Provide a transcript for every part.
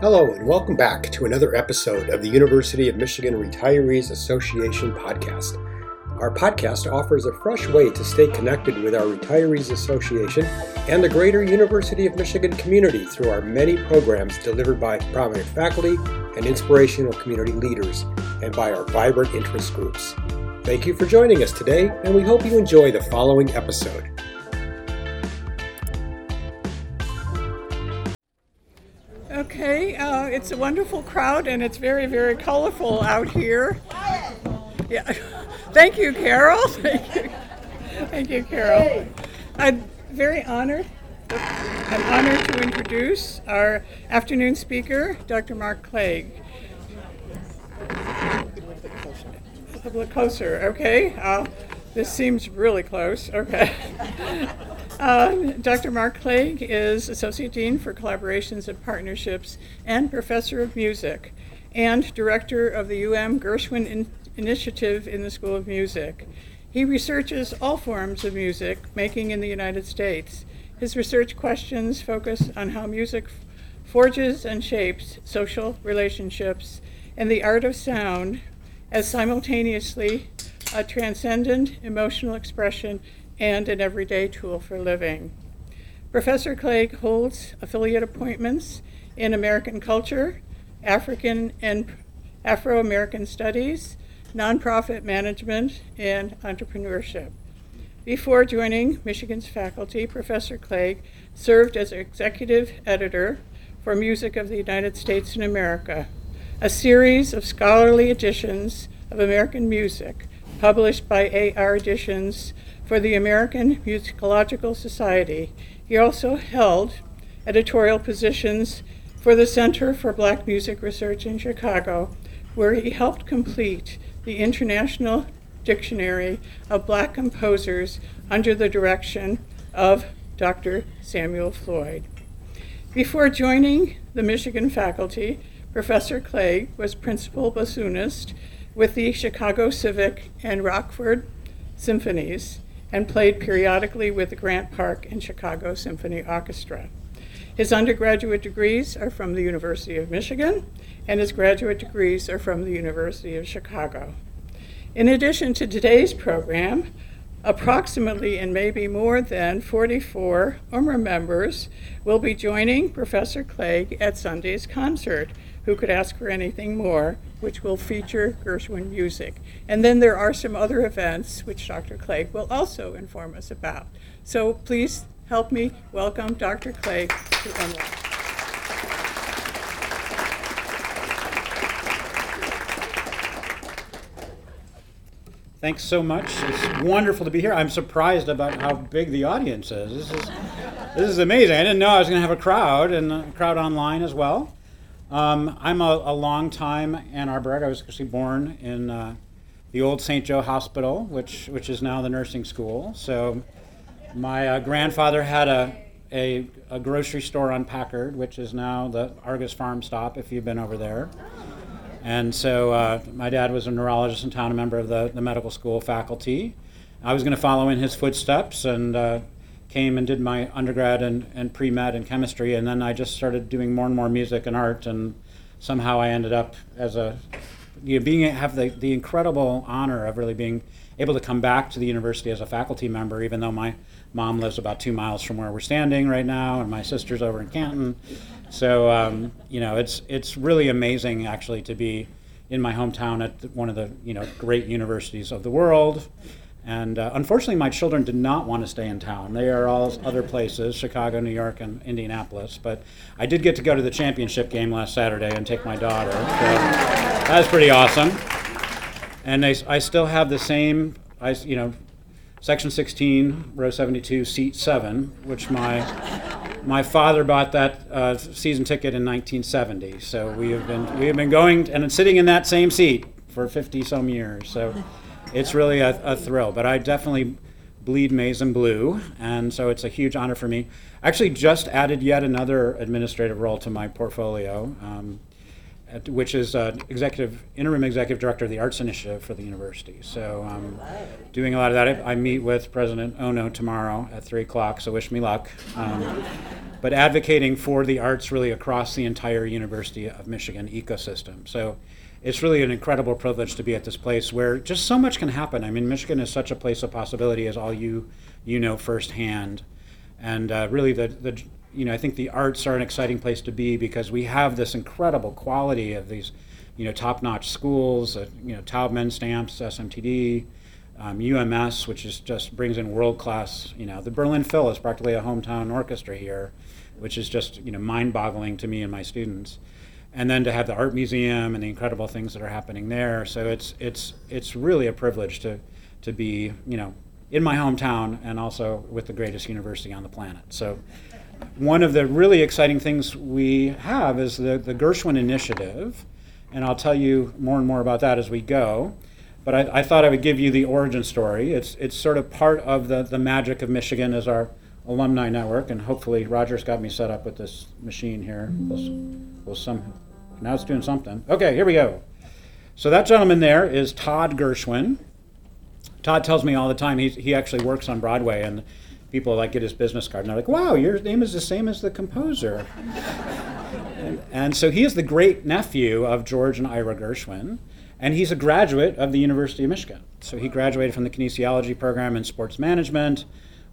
Hello, and welcome back to another episode of the University of Michigan Retirees Association podcast. Our podcast offers a fresh way to stay connected with our Retirees Association and the greater University of Michigan community through our many programs delivered by prominent faculty and inspirational community leaders, and by our vibrant interest groups. Thank you for joining us today, and we hope you enjoy the following episode. It's a wonderful crowd and it's very, very colorful out here. Yeah, thank you, Carol. Thank you, thank you, Carol. I'm very honored. I'm honored to introduce our afternoon speaker, Dr. Mark Clague. A little closer, okay? Uh, this seems really close. Okay. Uh, Dr. Mark Clague is Associate Dean for Collaborations and Partnerships and Professor of Music and Director of the UM Gershwin in- Initiative in the School of Music. He researches all forms of music making in the United States. His research questions focus on how music forges and shapes social relationships and the art of sound as simultaneously a transcendent emotional expression and an everyday tool for living. Professor Clague holds affiliate appointments in American culture, African and Afro American studies, nonprofit management, and entrepreneurship. Before joining Michigan's faculty, Professor Clague served as executive editor for Music of the United States of America, a series of scholarly editions of American music published by AR Editions for the American Musicological Society. He also held editorial positions for the Center for Black Music Research in Chicago, where he helped complete the International Dictionary of Black Composers under the direction of Dr. Samuel Floyd. Before joining the Michigan faculty, Professor Clague was principal bassoonist with the Chicago Civic and Rockford Symphonies and played periodically with the Grant Park and Chicago Symphony Orchestra. His undergraduate degrees are from the University of Michigan, and his graduate degrees are from the University of Chicago. In addition to today's program, approximately and maybe more than 44 UMRA members will be joining Professor Clague at Sunday's concert, who could ask for anything more, which will feature Gershwin music. And then there are some other events which Dr. Clague will also inform us about. So please help me welcome Dr. Clague to UMRA. Thanks so much. It's wonderful to be here. I'm surprised about how big the audience is. This is, this is amazing. I didn't know I was going to have a crowd and a crowd online as well. Um, I'm a, a long time Ann Arborite. I was actually born in uh, the old St. Joe Hospital, which which is now the nursing school. So my uh, grandfather had a, a, a grocery store on Packard, which is now the Argus Farm Stop. If you've been over there. And so uh, my dad was a neurologist in town, a member of the, the medical school faculty. I was going to follow in his footsteps and uh, came and did my undergrad and, and pre med in chemistry. And then I just started doing more and more music and art. And somehow I ended up as a, you know, being, have the, the incredible honor of really being able to come back to the university as a faculty member, even though my mom lives about two miles from where we're standing right now, and my sister's over in Canton. So um, you know, it's it's really amazing actually to be in my hometown at one of the you know great universities of the world. And uh, unfortunately, my children did not want to stay in town. They are all other places Chicago, New York, and Indianapolis. But I did get to go to the championship game last Saturday and take my daughter. So that was pretty awesome. And I, I still have the same, I, you know, section 16, row 72, seat 7, which my my father bought that uh, season ticket in 1970. So we have been we have been going and sitting in that same seat for 50 some years. So it's really a, a thrill. But I definitely bleed maize and blue, and so it's a huge honor for me. I actually just added yet another administrative role to my portfolio. Um, at, which is uh, executive interim executive director of the Arts Initiative for the university. So um, doing a lot of that. I, I, meet with President Ono tomorrow at three o'clock. So wish me luck. Um, but advocating for the arts really across the entire University of Michigan ecosystem. So it's really an incredible privilege to be at this place where just so much can happen. I mean, Michigan is such a place of possibility, as all you you know firsthand, and uh, really the the you know I think the arts are an exciting place to be because we have this incredible quality of these you know top-notch schools, uh, you know Taubman stamps, SMTD. Um, UMS, which is just brings in world class, you know, the Berlin Phil is practically a hometown orchestra here, which is just you know mind boggling to me and my students and then to have the art museum and the incredible things that are happening there. So it's it's it's really a privilege to to be you know in my hometown and also with the greatest university on the planet. So one of the really exciting things we have is the the Gershwin Initiative, and I'll tell you more and more about that as we go. But I, I thought I would give you the origin story. It's it's sort of part of the the magic of Michigan as our alumni network, and hopefully Roger's got me set up with this machine here. We'll, we'll some, now it's doing something. Okay, here we go. So that gentleman there is Todd Gershwin. Todd tells me all the time he, he actually works on Broadway, and people like get his business card, and they're like, "Wow, your name is the same as the composer." and, and so he is the great nephew of George and Ira Gershwin, and he's a graduate of the University of Michigan. So he graduated from the kinesiology program in sports management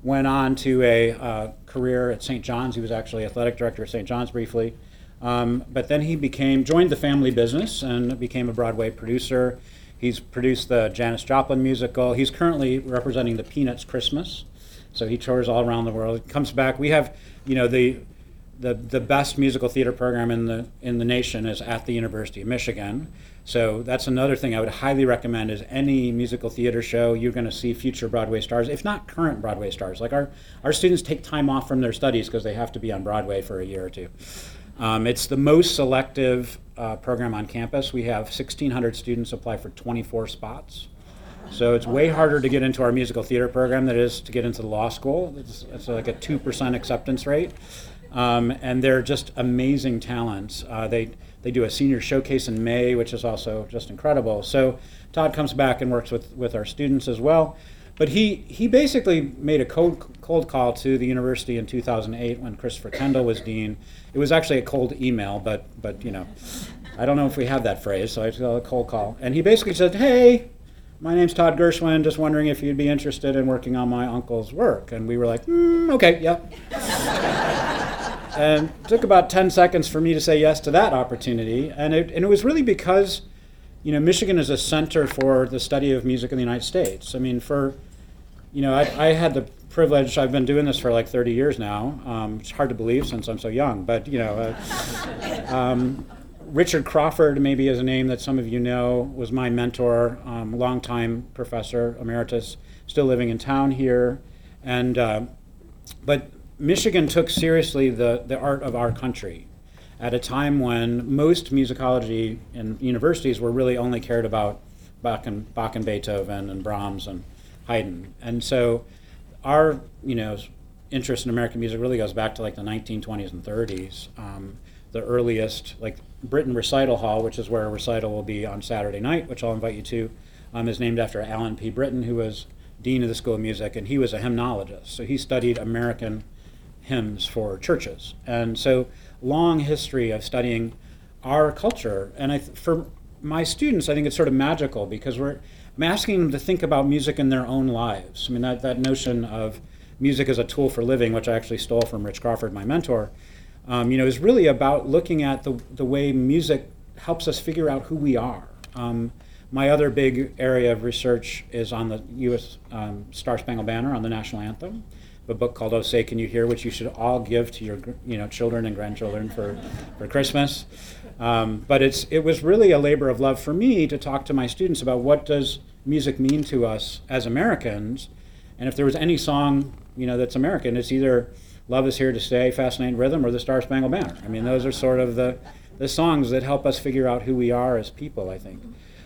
went on to a uh, career at St. John's. He was actually athletic director at St. John's briefly. Um, but then he became joined the family business and became a Broadway producer. He's produced the Janis Joplin musical. He's currently representing the Peanuts Christmas, so he tours all around the world. Comes back. We have, you know, the the the best musical theater program in the in the nation is at the University of Michigan. So that's another thing I would highly recommend is any musical theater show you're going to see future Broadway stars, if not current Broadway stars. Like our, our students take time off from their studies because they have to be on Broadway for a year or two. Um, it's the most selective uh, program on campus. We have 1,600 students apply for 24 spots. So it's way harder to get into our musical theater program than it is to get into the law school. It's, it's like a 2% acceptance rate. Um, and they're just amazing talents. Uh, they they do a senior showcase in May, which is also just incredible. So Todd comes back and works with, with our students as well. But he, he basically made a cold, cold call to the university in 2008 when Christopher Kendall was dean. It was actually a cold email, but, but you know, I don't know if we have that phrase, so I call a cold call. And he basically said, hey, my name's Todd Gershwin, just wondering if you'd be interested in working on my uncle's work. And we were like, mm, okay, yeah." and it took about 10 seconds for me to say yes to that opportunity. And it, and it was really because, you know, Michigan is a center for the study of music in the United States. I mean, for, you know, I, I had the privilege, I've been doing this for like 30 years now. Um, it's hard to believe since I'm so young, but, you know, uh, um, Richard Crawford, maybe is a name that some of you know, was my mentor, um, longtime professor emeritus, still living in town here. And, uh, but Michigan took seriously the, the art of our country at a time when most musicology in universities were really only cared about Bach and, Bach and Beethoven and Brahms and Haydn. And so our, you know, interest in American music really goes back to like the 1920s and 30s. Um, the earliest, like Britton Recital Hall, which is where a recital will be on Saturday night, which I'll invite you to, um, is named after Alan P. Britton, who was dean of the School of Music, and he was a hymnologist. So he studied American hymns for churches. And so, long history of studying our culture. And I, for my students, I think it's sort of magical because we're I'm asking them to think about music in their own lives. I mean, that, that notion of music as a tool for living, which I actually stole from Rich Crawford, my mentor, um, you know, is really about looking at the, the way music helps us figure out who we are. Um, my other big area of research is on the U.S. Um, Star Spangled Banner, on the national anthem a book called "Oh Say Can You Hear," which you should all give to your you know children and grandchildren for for Christmas. Um, but it's it was really a labor of love for me to talk to my students about what does music mean to us as Americans, and if there was any song you know that's American, it's either "Love Is Here to Stay," "Fascinating Rhythm," or "The Star Spangled Banner." I mean, those are sort of the the songs that help us figure out who we are as people. I think.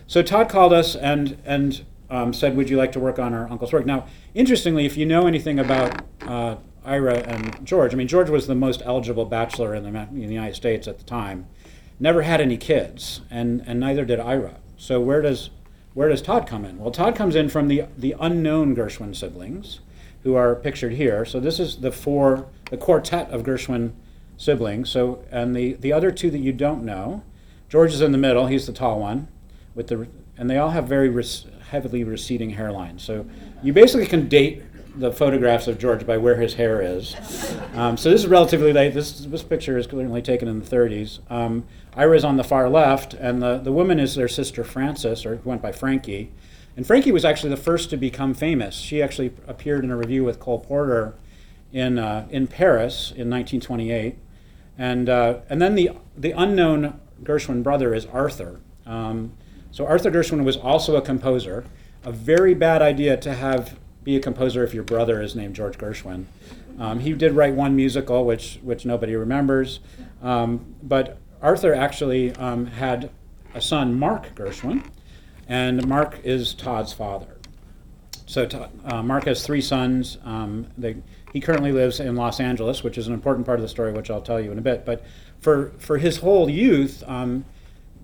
So Todd called us and and um, said, "Would you like to work on our uncle's work?" Now, interestingly, if you know anything about uh, Ira and George, I mean, George was the most eligible bachelor in the, in the United States at the time. Never had any kids, and, and neither did Ira. So where does where does Todd come in? Well, Todd comes in from the the unknown Gershwin siblings. who are pictured here. So this is the four, the quartet of Gershwin siblings. So and the the other two that you don't know, George is in the middle. He's the tall one, with the and they all have very res- heavily receding hairlines. So you basically can date the photographs of George by where his hair is. Um, so this is relatively late. This, this picture is clearly taken in the 30s. Um, Ira is on the far left, and the, the woman is their sister Frances, or went by Frankie. And Frankie was actually the first to become famous. She actually appeared in a revue with Cole Porter in, uh, in Paris in 1928. And, uh, and then the, the unknown Gershwin brother is Arthur. Um, so Arthur Gershwin was also a composer. A very bad idea to have be a composer if your brother is named George Gershwin. Um, he did write one musical, which which nobody remembers, um, but Arthur actually um, had a son, Mark Gershwin, and Mark is Todd's father. So uh, Mark has three sons. Um, they, he currently lives in Los Angeles, which is an important part of the story, which I'll tell you in a bit. But for for his whole youth, um,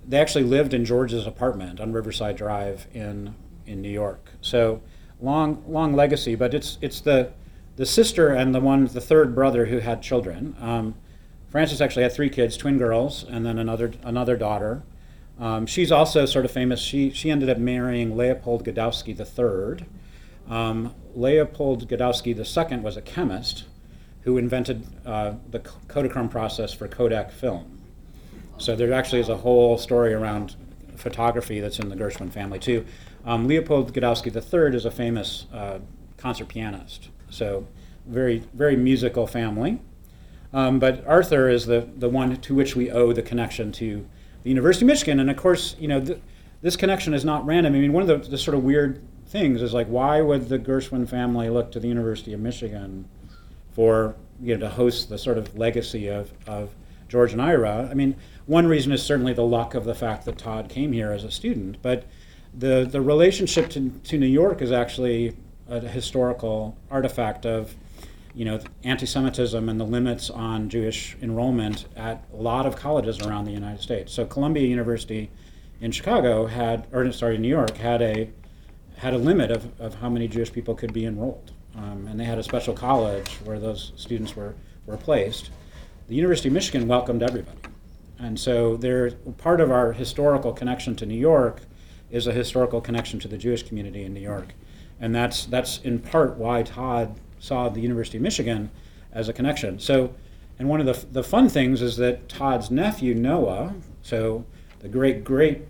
they actually lived in George's apartment on Riverside Drive in in New York. So long long legacy, but it's it's the the sister and the one the third brother who had children. Um, Frances actually had three kids, twin girls, and then another another daughter. Um, she's also sort of famous. She she ended up marrying Leopold Godowsky III. Um, Leopold Godowsky II was a chemist who invented uh, the Kodachrome process for Kodak film. So there actually is a whole story around photography that's in the Gershwin family too. Um, Leopold Godowsky III is a famous uh, concert pianist, so very very musical family. Um, but Arthur is the the one to which we owe the connection to the University of Michigan, and of course, you know, th- this connection is not random. I mean, one of the, the sort of weird things is like, why would the Gershwin family look to the University of Michigan for you know to host the sort of legacy of of George and Ira? I mean, one reason is certainly the luck of the fact that Todd came here as a student, but the the relationship to, to New York is actually a historical artifact of you know anti-Semitism and the limits on Jewish enrollment at a lot of colleges around the United States. So Columbia University in Chicago had, or sorry, New York had a had a limit of, of how many Jewish people could be enrolled, um, and they had a special college where those students were were placed. The University of Michigan welcomed everybody, and so they're part of our historical connection to New York is a historical connection to the Jewish community in New York. And that's, that's in part why Todd saw the University of Michigan as a connection. So, and one of the, the fun things is that Todd's nephew, Noah, so the great, great,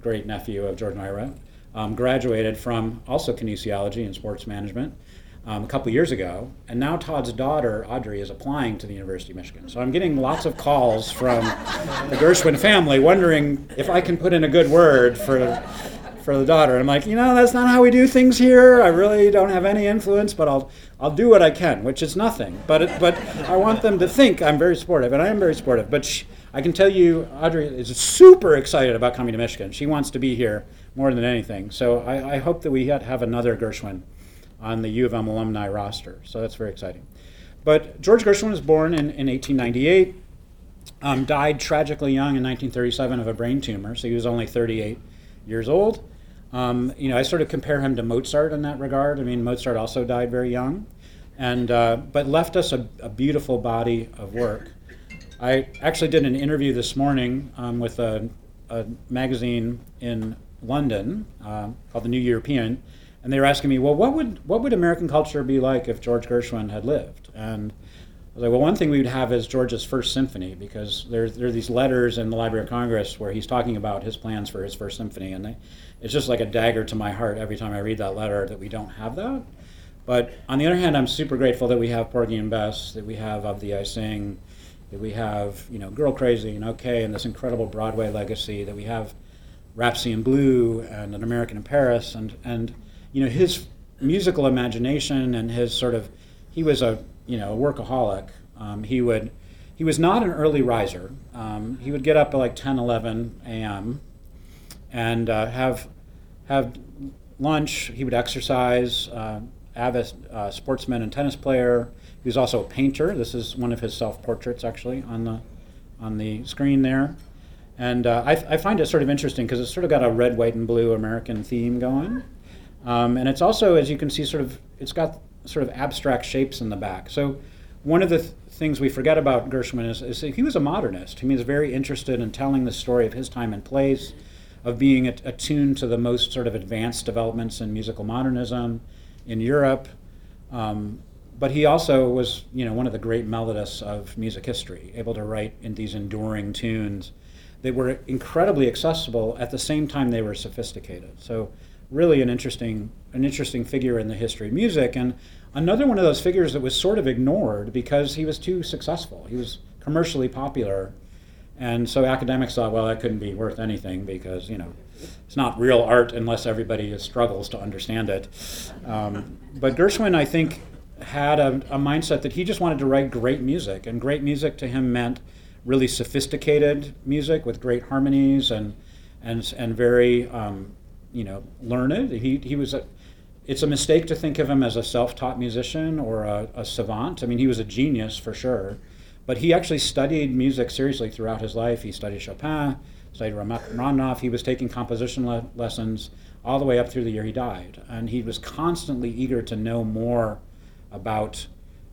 great nephew of George Ira, um, graduated from also kinesiology and sports management um, a couple years ago, and now Todd's daughter Audrey is applying to the University of Michigan. So I'm getting lots of calls from the Gershwin family wondering if I can put in a good word for for the daughter. I'm like, you know, that's not how we do things here. I really don't have any influence, but I'll I'll do what I can, which is nothing. But but I want them to think I'm very supportive, and I am very supportive. But I can tell you, Audrey is super excited about coming to Michigan. She wants to be here more than anything. So I, I hope that we have another Gershwin on the U of M alumni roster. So that's very exciting. But George Gershwin was born in, in 1898, um, died tragically young in 1937 of a brain tumor, so he was only 38 years old. Um, you know, I sort of compare him to Mozart in that regard. I mean, Mozart also died very young, and uh, but left us a, a, beautiful body of work. I actually did an interview this morning um, with a, a, magazine in London uh, called the New European, and they were asking me, well, what would what would American culture be like if George Gershwin had lived? And I was like, well, one thing we would have is George's first symphony because there's there are these letters in the Library of Congress where he's talking about his plans for his first symphony, and they, it's just like a dagger to my heart every time I read that letter that we don't have that. But on the other hand, I'm super grateful that we have Porgy and Bess, that we have Of Thee I Sing, that we have you know Girl Crazy and OK, and this incredible Broadway legacy, that we have Rhapsody in Blue and An American in Paris, and and you know, his musical imagination and his sort of, he was a, you know, a workaholic. Um, he would, he was not an early riser. Um, he would get up at like 10, 11 a.m. and uh, have, have lunch. He would exercise, uh, avid uh, sportsman and tennis player. He was also a painter. This is one of his self-portraits, actually, on the, on the screen there. And uh, I, I, find it sort of interesting because it's sort of got a red, white, and blue American theme going. Um, and it's also, as you can see, sort of, it's got sort of abstract shapes in the back. So one of the th- things we forget about Gershwin is, is he was a modernist. He was very interested in telling the story of his time and place, of being attuned to the most sort of advanced developments in musical modernism in Europe. Um, but he also was, you know, one of the great melodists of music history, able to write in these enduring tunes that were incredibly accessible at the same time they were sophisticated. So really an interesting an interesting figure in the history of music and another one of those figures that was sort of ignored because he was too successful. He was commercially popular. And so academics thought, well, that couldn't be worth anything because, you know, it's not real art unless everybody struggles to understand it. Um, but Gershwin, I think, had a, a mindset that he just wanted to write great music. And great music to him meant really sophisticated music with great harmonies and, and, and very um, you know, learned. He, he was a, it's a mistake to think of him as a self-taught musician or a, a, savant. I mean, he was a genius for sure, but he actually studied music seriously throughout his life. He studied Chopin, studied Rachmaninoff. He was taking composition le- lessons all the way up through the year he died, and he was constantly eager to know more about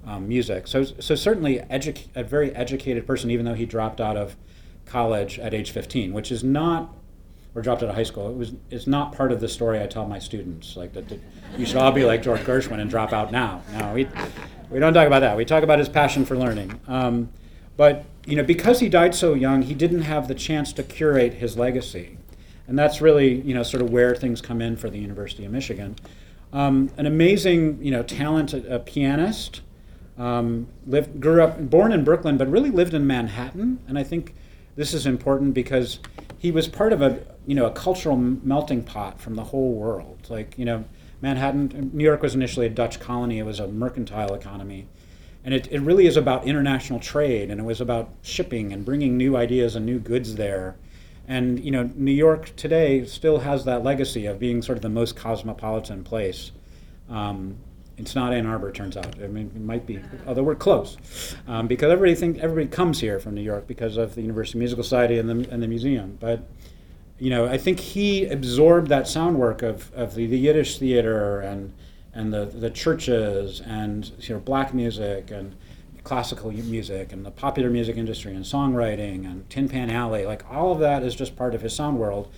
um, music. So, so certainly edu- a very educated person, even though he dropped out of college at age 15, which is not or dropped out of high school. It was it's not part of the story I tell my students. Like that, that you should all be like George Gershwin and drop out now. No, we we don't talk about that. We talk about his passion for learning. Um, but you know, because he died so young, he didn't have the chance to curate his legacy, and that's really you know sort of where things come in for the University of Michigan. Um, an amazing you know talented pianist. Um, lived, grew up, born in Brooklyn, but really lived in Manhattan, and I think this is important because he was part of a you know a cultural melting pot from the whole world. Like you know, Manhattan, New York was initially a Dutch colony. It was a mercantile economy, and it, it really is about international trade, and it was about shipping and bringing new ideas and new goods there. And you know, New York today still has that legacy of being sort of the most cosmopolitan place. Um, it's not Ann Arbor, turns out. I mean, it might be, although we're close, um, because everybody think everybody comes here from New York because of the University Musical Society and the and the museum. But you know, I think he absorbed that sound work of, of the, the Yiddish theater and and the the churches and you know black music and classical music and the popular music industry and songwriting and Tin Pan Alley. Like all of that is just part of his sound world.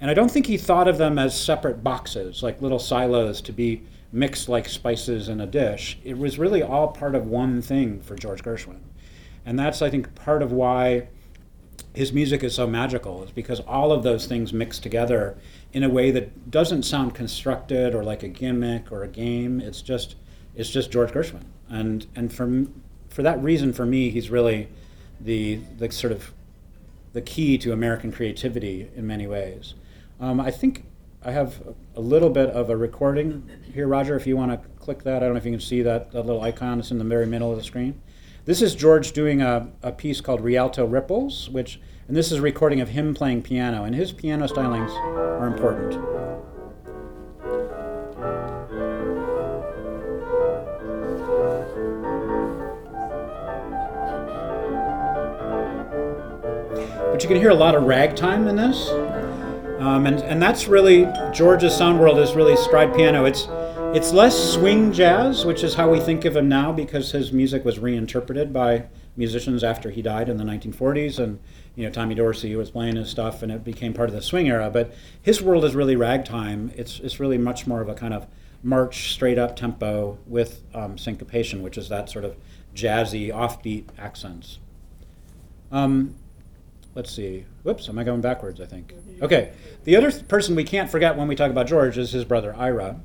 And I don't think he thought of them as separate boxes, like little silos to be mixed like spices in a dish. It was really all part of one thing for George Gershwin. And that's, I think, part of why his music is so magical, is because all of those things mix together in a way that doesn't sound constructed or like a gimmick or a game. It's just, it's just George Gershwin. And, and for, for that reason, for me, he's really the, the sort of the key to American creativity in many ways. Um, I think I have a little bit of a recording here, Roger. If you want to click that, I don't know if you can see that, that little icon that's in the very middle of the screen. This is George doing a, a piece called Rialto Ripples, which, and this is a recording of him playing piano, and his piano stylings are important. But you can hear a lot of ragtime in this. Um, and, and that's really George's sound world is really stride piano. It's it's less swing jazz, which is how we think of him now because his music was reinterpreted by musicians after he died in the 1940s and you know Tommy Dorsey was playing his stuff and it became part of the swing era but his world is really ragtime it's it's really much more of a kind of march straight up tempo with um, syncopation which is that sort of jazzy offbeat accents um, let's see. Whoops, am I going backwards? I think. Okay. The other person we can't forget when we talk about George is his brother Ira.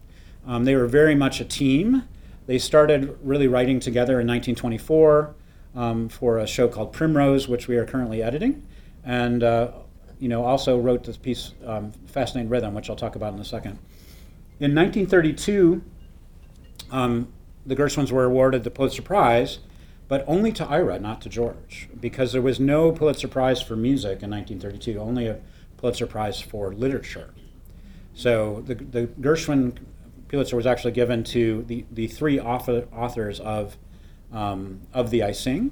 Um, they were very much a team. They started really writing together in 1924 um, for a show called Primrose, which we are currently editing, and uh, you know also wrote this piece, um, Fascinating Rhythm, which I'll talk about in a second. In 1932, um, the Gershwins were awarded the Pulitzer Prize but only to Ira, not to George, because there was no Pulitzer Prize for music in 1932, only a Pulitzer Prize for literature. So the, the Gershwin Pulitzer was actually given to the, the three author, authors of, um, of Thee I Sing,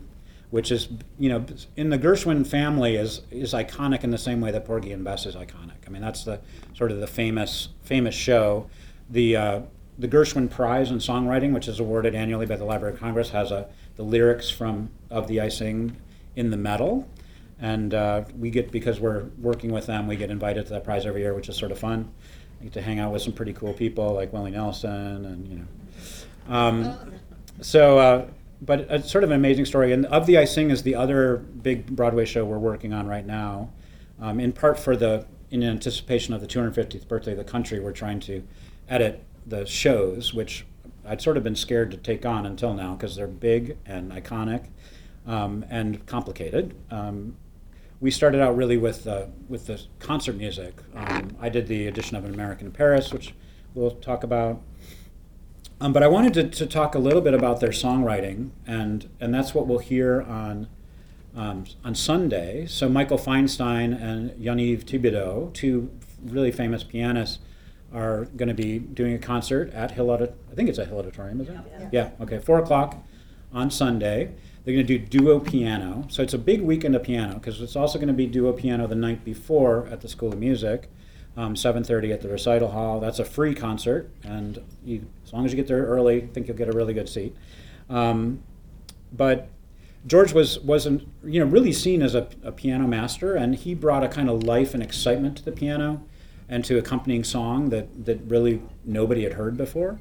which is, you know, in the Gershwin family is, is iconic in the same way that Porgy and Bess is iconic. I mean, that's the sort of the famous, famous show. The, uh, the Gershwin Prize in Songwriting, which is awarded annually by the Library of Congress, has a, the lyrics from Of Thee I Sing in the medal. And uh, we get, because we're working with them, we get invited to that prize every year, which is sort of fun. Get to hang out with some pretty cool people like Willie Nelson and, you know. Um, so, uh, but it's sort of an amazing story. And Of Thee I Sing is the other big Broadway show we're working on right now, um, in part for the, in anticipation of the 250th birthday of the country, we're trying to edit the shows, which I'd sort of been scared to take on until now because they're big and iconic um, and complicated. Um, we started out really with uh, with the concert music. Um, I did the edition of An American in Paris, which we'll talk about. Um, but I wanted to, to talk a little bit about their songwriting, and and that's what we'll hear on um, on Sunday. So Michael Feinstein and Jean-Yves Thibaudet, two really famous pianists, are going to be doing a concert at Hill Audit. I think it's at Hill Auditorium, is it? Yeah. yeah. Okay. Four o'clock on Sunday. They're going to do duo piano. So it's a big weekend of piano because it's also going to be duo piano the night before at the School of Music, um, 7:30 at the recital hall. That's a free concert, and you, as long as you get there early, I think you'll get a really good seat. Um, but George was wasn't you know really seen as a, a piano master, and he brought a kind of life and excitement to the piano and to accompanying song that that really nobody had heard before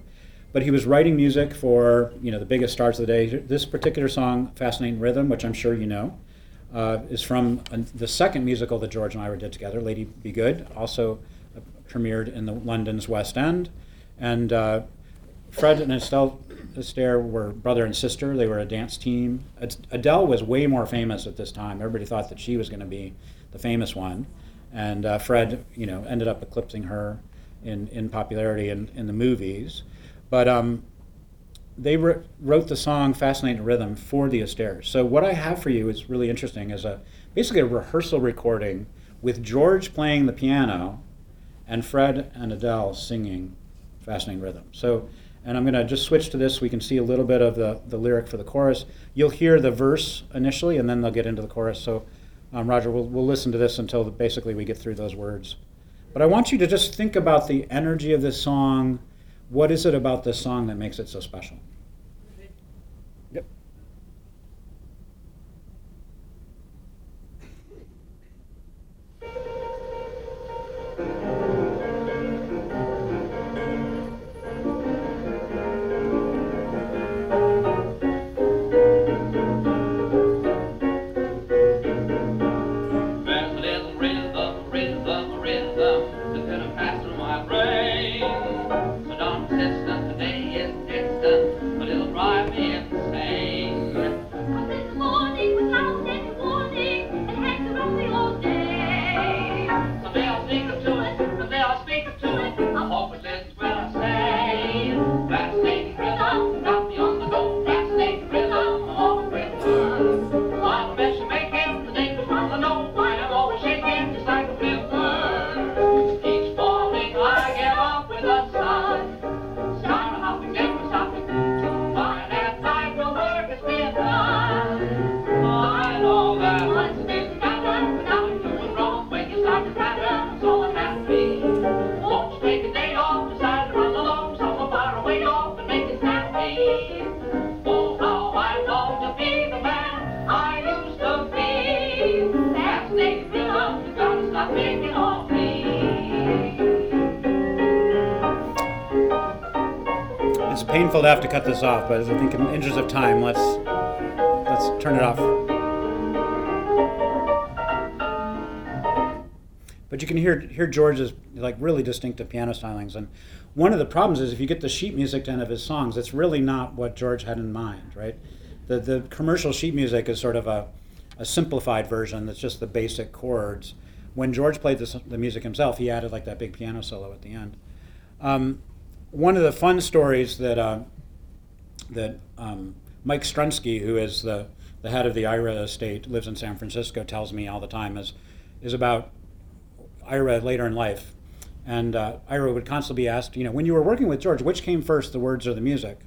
but he was writing music for you know the biggest stars of the day. This particular song, "Fascinating Rhythm," which I'm sure you know, uh, is from the second musical that George and I did together, "Lady Be Good," also uh, premiered in the London's West End, and uh, Fred and Estelle Astaire were brother and sister. They were a dance team. Adele was way more famous at this time. Everybody thought that she was going to be the famous one, and uh, Fred, you know, ended up eclipsing her in in popularity in, in the movies. But um, they re- wrote the song "Fascinating Rhythm" for the Astaires. So what I have for you is really interesting. is a basically a rehearsal recording with George playing the piano and Fred and Adele singing "Fascinating Rhythm." So. And I'm going to just switch to this. We can see a little bit of the, the lyric for the chorus. You'll hear the verse initially, and then they'll get into the chorus. So, um, Roger, we'll, we'll listen to this until the, basically we get through those words. But I want you to just think about the energy of this song, what is it about this song that makes it so special? This off, but I think in the interest of time, let's let's turn it off. But you can hear hear George's like really distinctive piano stylings, and one of the problems is if you get the sheet music to any of his songs, it's really not what George had in mind, right? The the commercial sheet music is sort of a, a simplified version that's just the basic chords. When George played the, the music himself, he added like that big piano solo at the end. Um, one of the fun stories that uh, that um, Mike Strunsky, who is the, the head of the Ira estate, lives in San Francisco, tells me all the time is is about Ira later in life. And uh, Ira would constantly be asked, you know, when you were working with George, which came first, the words or the music?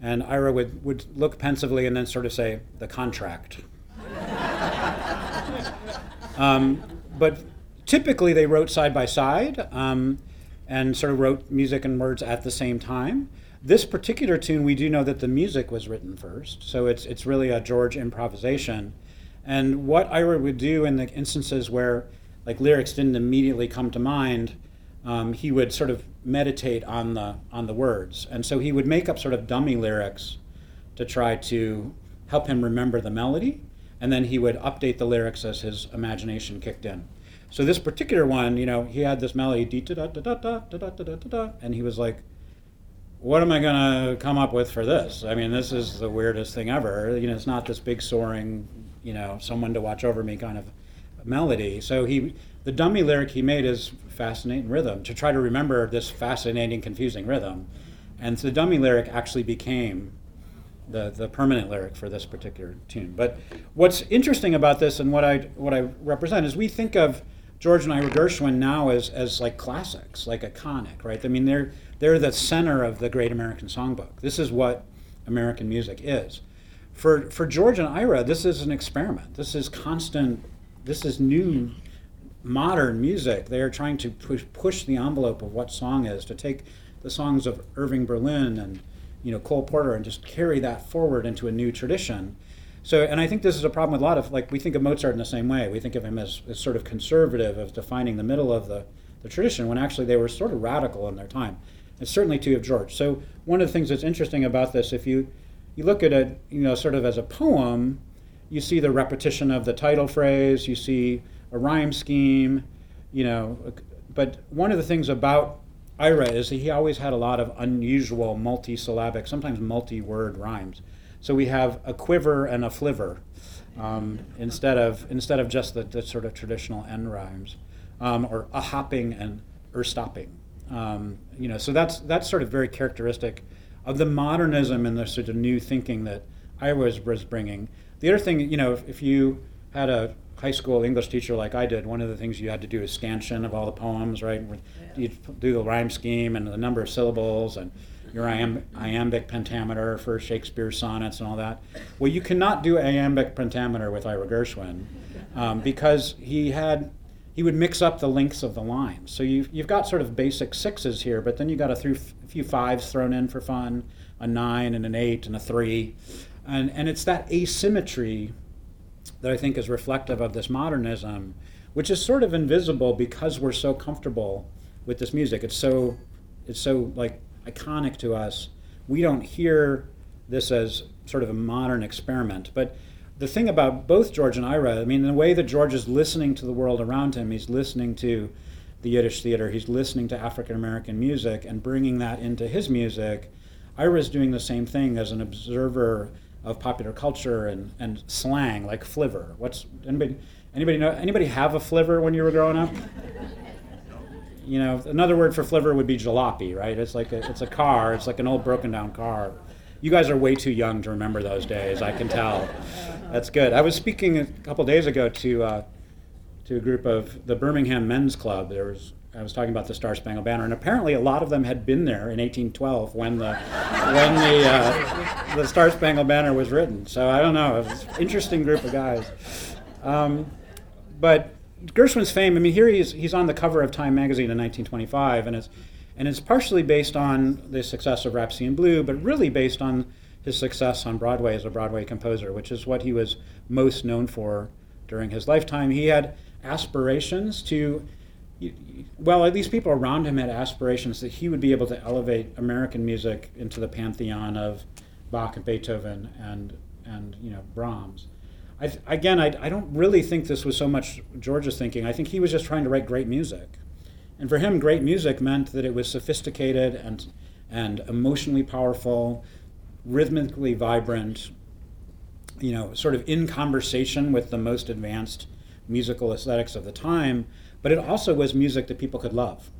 And Ira would, would look pensively and then sort of say, the contract. um, but typically they wrote side by side. Um, and sort of wrote music and words at the same time. This particular tune, we do know that the music was written first, so it's it's really a George improvisation. And what Ira would do in the instances where like lyrics didn't immediately come to mind, um, he would sort of meditate on the on the words, and so he would make up sort of dummy lyrics to try to help him remember the melody, and then he would update the lyrics as his imagination kicked in. So this particular one, you know, he had this melody, and he was like, "What am I gonna come up with for this? I mean, this is the weirdest thing ever. You know, it's not this big soaring, you know, someone to watch over me kind of melody." So he, the dummy lyric he made is fascinating rhythm to try to remember this fascinating, confusing rhythm, and so the dummy lyric actually became the, the permanent lyric for this particular tune. But what's interesting about this and what I what I represent is we think of George and Ira Gershwin now as, as like classics, like iconic, right? I mean they're they're the center of the Great American Songbook. This is what American music is. For for George and Ira, this is an experiment. This is constant. This is new, modern music. They are trying to push push the envelope of what song is. To take the songs of Irving Berlin and you know Cole Porter and just carry that forward into a new tradition. So, and I think this is a problem with a lot of like we think of Mozart in the same way. We think of him as, as sort of conservative, as defining the middle of the, the tradition, when actually they were sort of radical in their time. Certainly too of George. So one of the things that's interesting about this, if you you look at it, you know, sort of as a poem, you see the repetition of the title phrase, you see a rhyme scheme, you know. But one of the things about Ira is he always had a lot of unusual multi-syllabic, sometimes multi-word rhymes. So we have a quiver and a flivver um, instead of instead of just the, the sort of traditional end rhymes, um, or a hopping and er stopping. Um, you know, so that's that's sort of very characteristic of the modernism and the sort of new thinking that Ira was, was bringing. The other thing, you know, if, if you had a high school English teacher like I did, one of the things you had to do is scansion of all the poems, right? You'd do the rhyme scheme and the number of syllables and your iambic pentameter for Shakespeare's sonnets and all that. Well, you cannot do iambic pentameter with Ira Gershwin um, because he had he would mix up the lengths of the lines. So you've, you've got sort of basic sixes here, but then you've got a, th- a few fives thrown in for fun, a nine and an eight and a three. And, and it's that asymmetry that I think is reflective of this modernism, which is sort of invisible because we're so comfortable with this music. It's so it's so like iconic to us. We don't hear this as sort of a modern experiment. But the thing about both George and Ira, I mean, the way that George is listening to the world around him, he's listening to the Yiddish theater, he's listening to African American music and bringing that into his music. Ira is doing the same thing as an observer of popular culture and, and slang like flivver. What's anybody anybody know anybody have a flivver when you were growing up? You know, another word for flivver would be jalopy, right? It's like a, it's a car. It's like an old broken down car. You guys are way too young to remember those days. I can tell. That's good. I was speaking a couple days ago to uh, to a group of the Birmingham Men's Club. There was I was talking about the Star Spangled Banner, and apparently a lot of them had been there in 1812 when the when the uh, the Star Spangled Banner was written. So I don't know. It was an interesting group of guys. Um, but Gershwin's fame. I mean, here he's he's on the cover of Time magazine in 1925, and it's and it's partially based on the success of Rhapsody in Blue, but really based on his success on Broadway as a Broadway composer, which is what he was most known for during his lifetime. He had aspirations to well, at least people around him had aspirations that he would be able to elevate American music into the pantheon of Bach and Beethoven and and you know Brahms. I, again, I, I don't really think this was so much George's thinking. I think he was just trying to write great music, and for him, great music meant that it was sophisticated and and emotionally powerful, rhythmically vibrant. You know, sort of in conversation with the most advanced musical aesthetics of the time but it also was music that people could love,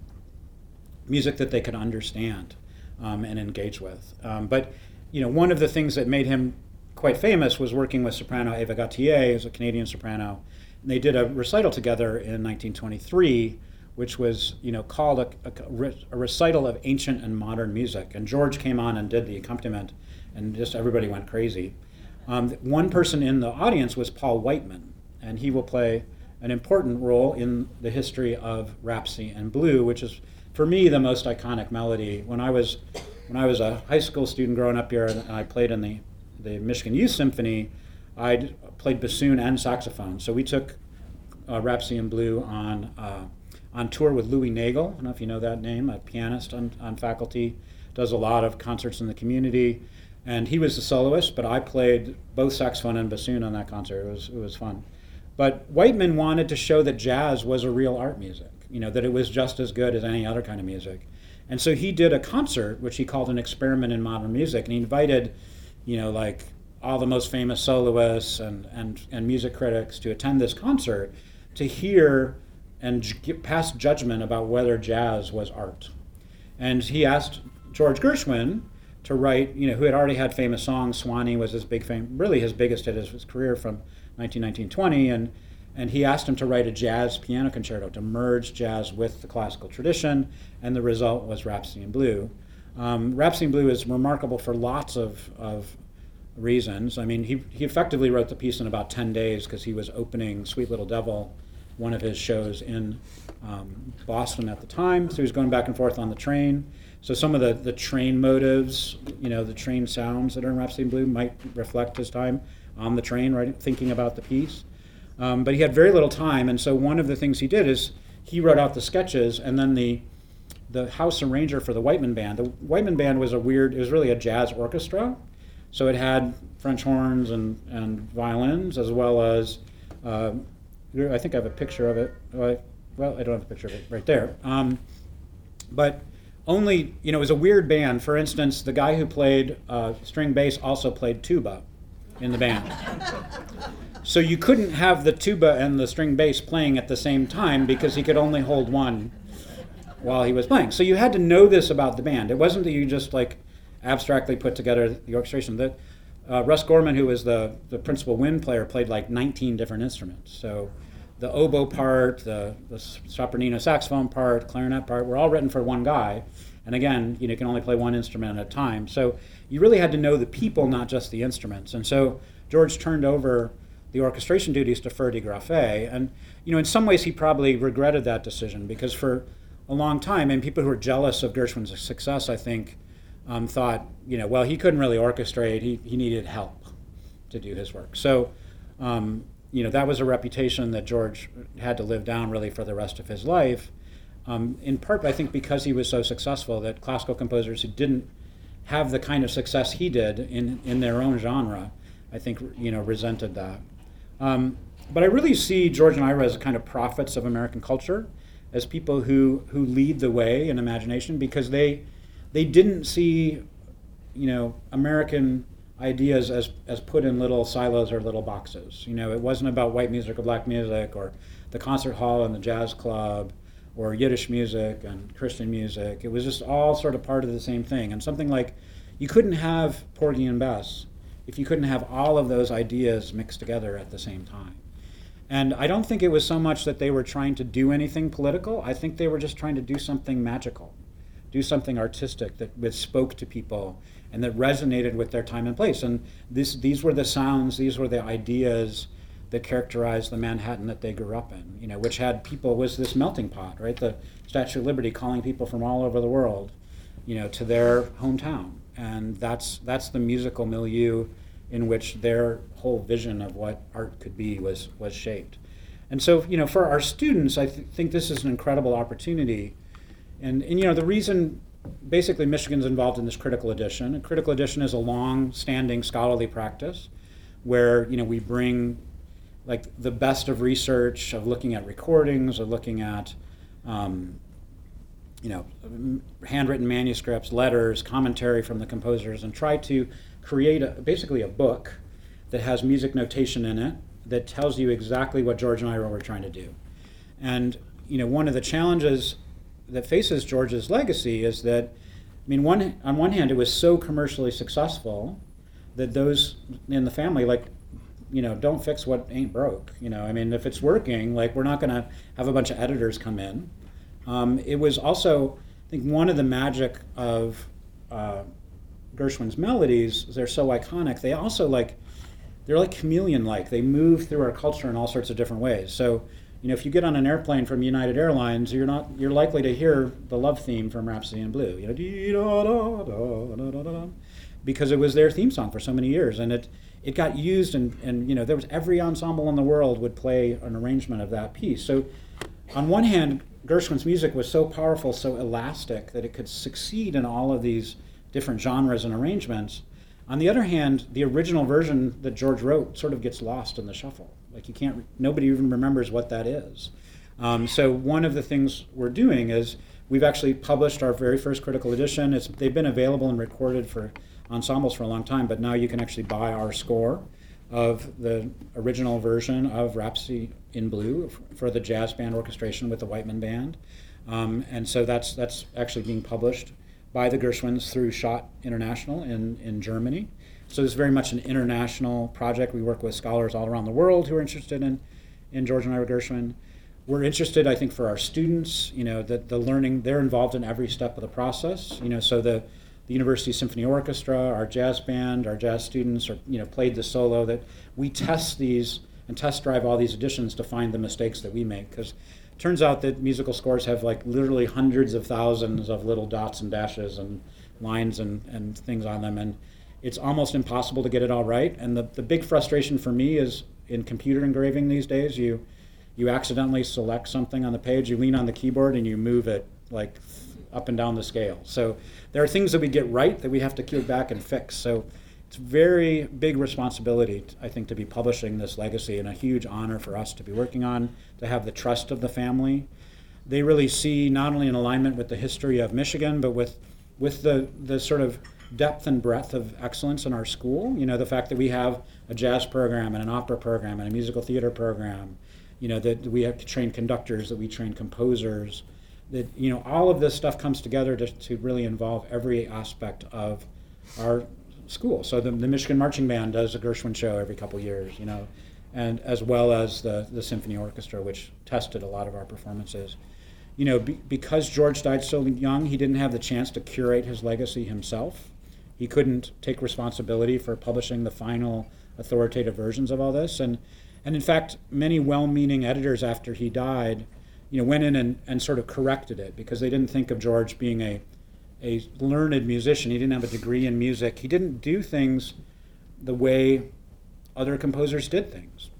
music that they could understand um, and engage with. Um, but you know, one of the things that made him quite famous was working with soprano Eva Gauthier, who's a Canadian soprano. And they did a recital together in 1923, which was you know called a, a, a recital of ancient and modern music. And George came on and did the accompaniment, and just everybody went crazy. Um, one person in the audience was Paul Whiteman, and he will play an important role in the history of Rhapsody in Blue, which is for me, the most iconic melody. When I was when I was a high school student growing up here, and I played in the the Michigan Youth Symphony, I played bassoon and saxophone. So we took uh, Rhapsody in Blue on uh, on tour with Louis Nagel. I don't know if you know that name, a pianist on, on faculty, does a lot of concerts in the community. And he was the soloist, but I played both saxophone and bassoon on that concert. It was, it was fun. But Whiteman wanted to show that jazz was a real art music, you know, that it was just as good as any other kind of music. And so he did a concert, which he called an experiment in modern music, and he invited, you know, like all the most famous soloists and, and, and music critics to attend this concert to hear and pass judgment about whether jazz was art. And he asked George Gershwin to write, you know, who had already had famous songs. Swanee was his big fame, really his biggest hit of his career from 1919-20, and and he asked him to write a jazz piano concerto to merge jazz with the classical tradition, and the result was Rhapsody in Blue. Um, Rhapsody in Blue is remarkable for lots of, of reasons. I mean, he, he effectively wrote the piece in about 10 days because he was opening Sweet Little Devil one of his shows in um, Boston at the time. So he was going back and forth on the train. So some of the, the train motives, you know, the train sounds that are in Rhapsody in Blue might reflect his time on the train, right, thinking about the piece. Um, but he had very little time, and so one of the things he did is he wrote out the sketches, and then the the house arranger for the Whiteman Band. The Whiteman Band was a weird, it was really a jazz orchestra. So it had French horns and, and violins, as well as uh, I think I have a picture of it. Well, I don't have a picture of it right there. Um, but only, you know, it was a weird band. For instance, the guy who played uh, string bass also played tuba in the band. so you couldn't have the tuba and the string bass playing at the same time because he could only hold one while he was playing. So you had to know this about the band. It wasn't that you just like abstractly put together the orchestration. That uh, Ross Gorman, who was the, the principal wind player, played like 19 different instruments. So the oboe part, the, the sopranino saxophone part, clarinet part, were all written for one guy. And again, you, know, you can only play one instrument at a time. So you really had to know the people, not just the instruments. And so George turned over the orchestration duties to Ferde Grofé. And you know, in some ways, he probably regretted that decision because for a long time, and people who were jealous of Gershwin's success, I think, um, thought, you know, well, he couldn't really orchestrate. He, he needed help to do his work. So, um, you know, that was a reputation that George had to live down really for the rest of his life. Um, in part, I think, because he was so successful, that classical composers who didn't have the kind of success he did in, in their own genre, I think, you know, resented that. Um, but I really see George and Ira as kind of prophets of American culture, as people who, who lead the way in imagination because they they didn't see, you know, American ideas as, as put in little silos or little boxes. You know, it wasn't about white music or black music or the concert hall and the jazz club or Yiddish music and Christian music. It was just all sort of part of the same thing. And something like you couldn't have Porgy and Bess if you couldn't have all of those ideas mixed together at the same time. And I don't think it was so much that they were trying to do anything political. I think they were just trying to do something magical do something artistic that, that spoke to people and that resonated with their time and place. And this, these were the sounds, these were the ideas that characterized the Manhattan that they grew up in, you know, which had people, was this melting pot, right? The Statue of Liberty calling people from all over the world, you know, to their hometown. And that's, that's the musical milieu in which their whole vision of what art could be was, was shaped. And so, you know, for our students, I th- think this is an incredible opportunity and, and you know, the reason basically Michigan's involved in this critical edition. A critical edition is a long-standing scholarly practice where you know we bring like the best of research of looking at recordings or looking at um, you know handwritten manuscripts, letters, commentary from the composers, and try to create a, basically a book that has music notation in it that tells you exactly what George and Ira were trying to do. And you know one of the challenges that faces George's legacy is that, I mean, one on one hand, it was so commercially successful that those in the family, like, you know, don't fix what ain't broke. You know, I mean, if it's working, like, we're not going to have a bunch of editors come in. Um, it was also, I think, one of the magic of uh, Gershwin's melodies. They're so iconic. They also like, they're like chameleon-like. They move through our culture in all sorts of different ways. So you know, if you get on an airplane from United Airlines, you're not you're likely to hear the love theme from Rhapsody in Blue. You know, because it was their theme song for so many years, and it it got used, and and you know, there was every ensemble in the world would play an arrangement of that piece. So, on one hand, Gershwin's music was so powerful, so elastic that it could succeed in all of these different genres and arrangements. On the other hand, the original version that George wrote sort of gets lost in the shuffle. Like you can't, nobody even remembers what that is. Um, so one of the things we're doing is we've actually published our very first critical edition. It's, they've been available and recorded for ensembles for a long time, but now you can actually buy our score of the original version of Rhapsody in Blue for the jazz band orchestration with the Whiteman Band. Um, and so that's, that's actually being published by the Gershwins through Schott International in, in Germany. So this is very much an international project. We work with scholars all around the world who are interested in, in George and Ira Gershwin. We're interested, I think, for our students, you know, that the learning, they're involved in every step of the process. You know, so the, the University Symphony Orchestra, our jazz band, our jazz students are, you know, played the solo, that we test these and test drive all these additions to find the mistakes that we make. Because turns out that musical scores have like literally hundreds of thousands of little dots and dashes and lines and, and things on them. And it's almost impossible to get it all right. And the, the big frustration for me is in computer engraving these days, you you accidentally select something on the page, you lean on the keyboard and you move it like up and down the scale. So there are things that we get right that we have to go back and fix. So it's very big responsibility, I think, to be publishing this legacy and a huge honor for us to be working on, to have the trust of the family. They really see not only an alignment with the history of Michigan, but with with the, the sort of depth and breadth of excellence in our school. You know, the fact that we have a jazz program and an opera program and a musical theater program, you know, that we have to train conductors, that we train composers, that, you know, all of this stuff comes together to, to really involve every aspect of our school. So the, the Michigan Marching Band does a Gershwin show every couple years, you know, and as well as the, the symphony orchestra, which tested a lot of our performances you know, be, because George died so young, he didn't have the chance to curate his legacy himself. He couldn't take responsibility for publishing the final authoritative versions of all this. And, and in fact, many well meaning editors after he died you know, went in and, and sort of corrected it because they didn't think of George being a, a learned musician. He didn't have a degree in music. He didn't do things the way other composers did things.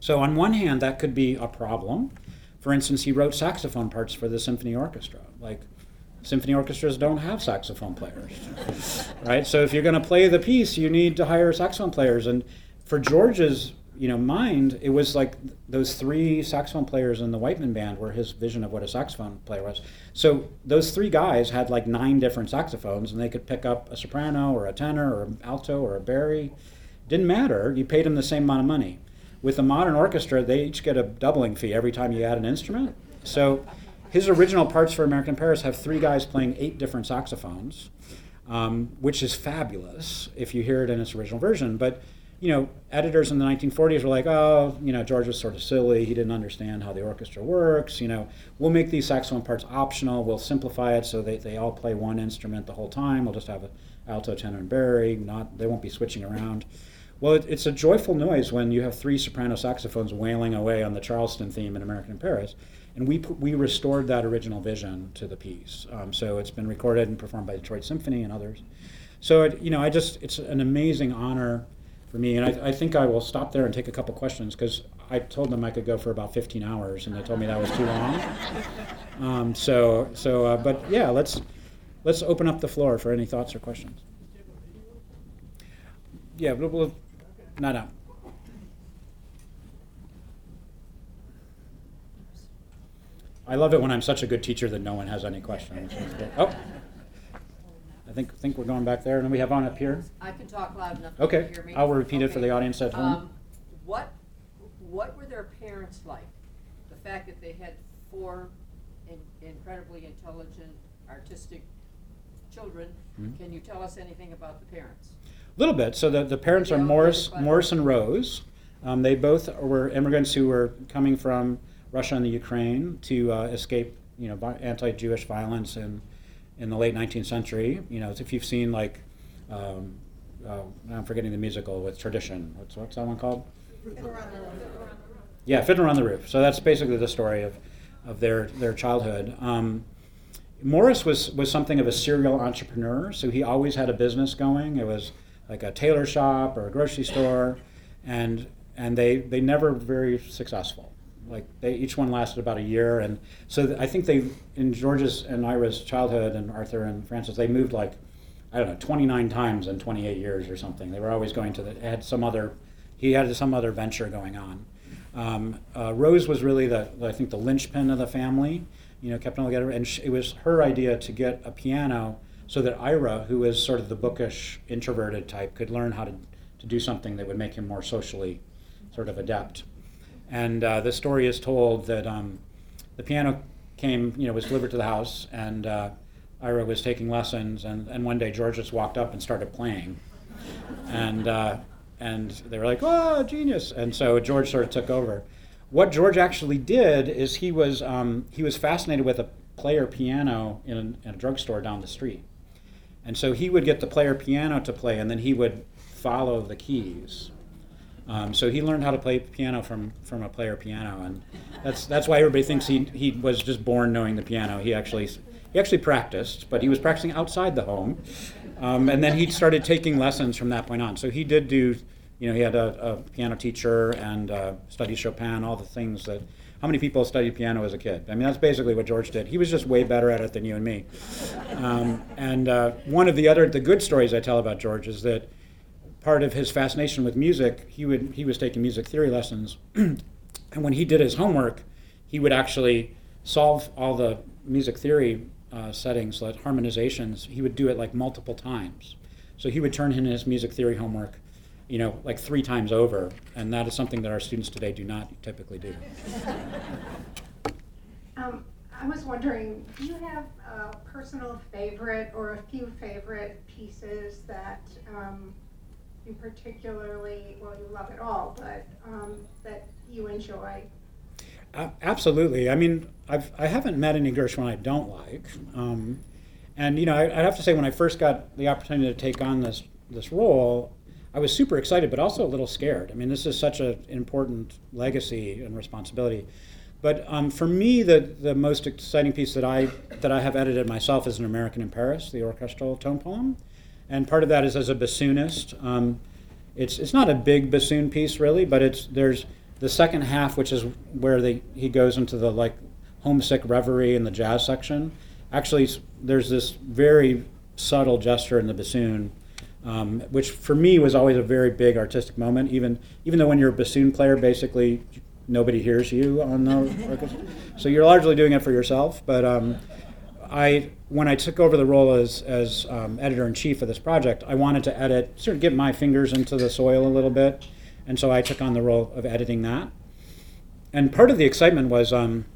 So, on one hand, that could be a problem. For instance, he wrote saxophone parts for the symphony orchestra. Like, symphony orchestras don't have saxophone players, right? So if you're going to play the piece, you need to hire saxophone players. And for George's, you know, mind, it was like those three saxophone players in the Whiteman band were his vision of what a saxophone player was. So those three guys had like nine different saxophones, and they could pick up a soprano or a tenor or an alto or a bari. Didn't matter. You paid them the same amount of money. With a modern orchestra, they each get a doubling fee every time you add an instrument. So his original parts for American Paris have three guys playing eight different saxophones, um, which is fabulous if you hear it in its original version. But you know, editors in the 1940s were like, oh, you know, George was sort of silly. He didn't understand how the orchestra works. You know, we'll make these saxophone parts optional. We'll simplify it so they, they all play one instrument the whole time. We'll just have an alto, tenor, and bari. Not they won't be switching around. Well, it, it's a joyful noise when you have three soprano saxophones wailing away on the Charleston theme in American Paris and we we restored that original vision to the piece. Um, so it's been recorded and performed by Detroit Symphony and others. So it, you know, I just it's an amazing honor for me, and I, I think I will stop there and take a couple questions because I told them I could go for about 15 hours, and they told me that was too long. Um, so so, uh, but yeah, let's let's open up the floor for any thoughts or questions. Yeah, we'll, we'll not now. I love it when I'm such a good teacher that no one has any questions. Oh, I think think we're going back there, and then we have on up here. I can talk loud enough Okay, to hear me. I'll repeat it for Okay. the audience at home. Um, what, what were their parents like? The fact that they had four in- incredibly intelligent, artistic children, Mhm. can you tell us anything about the parents? A little bit. So the, the parents are Morris. Morris and Rose. Um, they both were immigrants who were coming from Russia and the Ukraine to uh, escape, you know, anti-Jewish violence in in the late 19th century. You know, if you've seen like, um, uh, I'm forgetting the musical with Tradition. What's what's that one called? Yeah, Fiddler on the Roof. So that's basically the story of, of their, their childhood. Um, Morris was, was something of a serial entrepreneur, so he always had a business going. It was like a tailor shop or a grocery store, and and they they never very successful. Like they each one lasted about a year, and so th- I think they in George's and Ira's childhood and Arthur and francis they moved like I don't know 29 times in 28 years or something. They were always going to the had some other he had some other venture going on. Um, uh, Rose was really the I think the linchpin of the family. You know, kept on together, and sh- it was her idea to get a piano so that Ira, who is sort of the bookish, introverted type, could learn how to, to do something that would make him more socially sort of adept. And uh, the story is told that um, the piano came, you know, was delivered to the house, and uh, Ira was taking lessons, and, and one day George just walked up and started playing. And, uh, and they were like, oh, genius. And so George sort of took over. What George actually did is he was, um, he was fascinated with a player piano in in a drugstore down the street. And so he would get the player piano to play, and then he would follow the keys. Um, so he learned how to play piano from, from a player piano, and that's that's why everybody thinks he, he was just born knowing the piano. He actually he actually practiced, but he was practicing outside the home, um, and then he started taking lessons from that point on. So he did do, you know, he had a, a piano teacher and uh, studied Chopin, all the things that how many people studied piano as a kid? I mean, that's basically what George did. He was just way better at it than you and me. Um, and uh, one of the other, the good stories I tell about George is that part of his fascination with music, he would he was taking music theory lessons, and when he did his homework, he would actually solve all the music theory uh, settings, like harmonizations. He would do it like multiple times. So he would turn in his music theory homework you know, like three times over, and that is something that our students today do not typically do. Um, I was wondering, do you have a personal favorite or a few favorite pieces that um, you particularly, well, you love it all, but um, that you enjoy? Absolutely. I mean, I've, I haven't met any Gershwin I don't like. Um, and, you know, I, I have to say, when I first got the opportunity to take on this, this role, I was super excited, but also a little scared. I mean, this is such an important legacy and responsibility. But um, for me, the, the most exciting piece that I that I have edited myself is an American in Paris, the orchestral tone poem, and part of that is as a bassoonist. Um, it's it's not a big bassoon piece really, but it's there's the second half, which is where he goes into the like homesick reverie in the jazz section. Actually, there's this very subtle gesture in the bassoon um, which for me was always a very big artistic moment. Even even though when you're a bassoon player, basically nobody hears you on the orchestra, so you're largely doing it for yourself. But um, I when I took over the role as as um, editor in chief of this project, I wanted to edit, sort of get my fingers into the soil a little bit, and so I took on the role of editing that. And part of the excitement was. Um,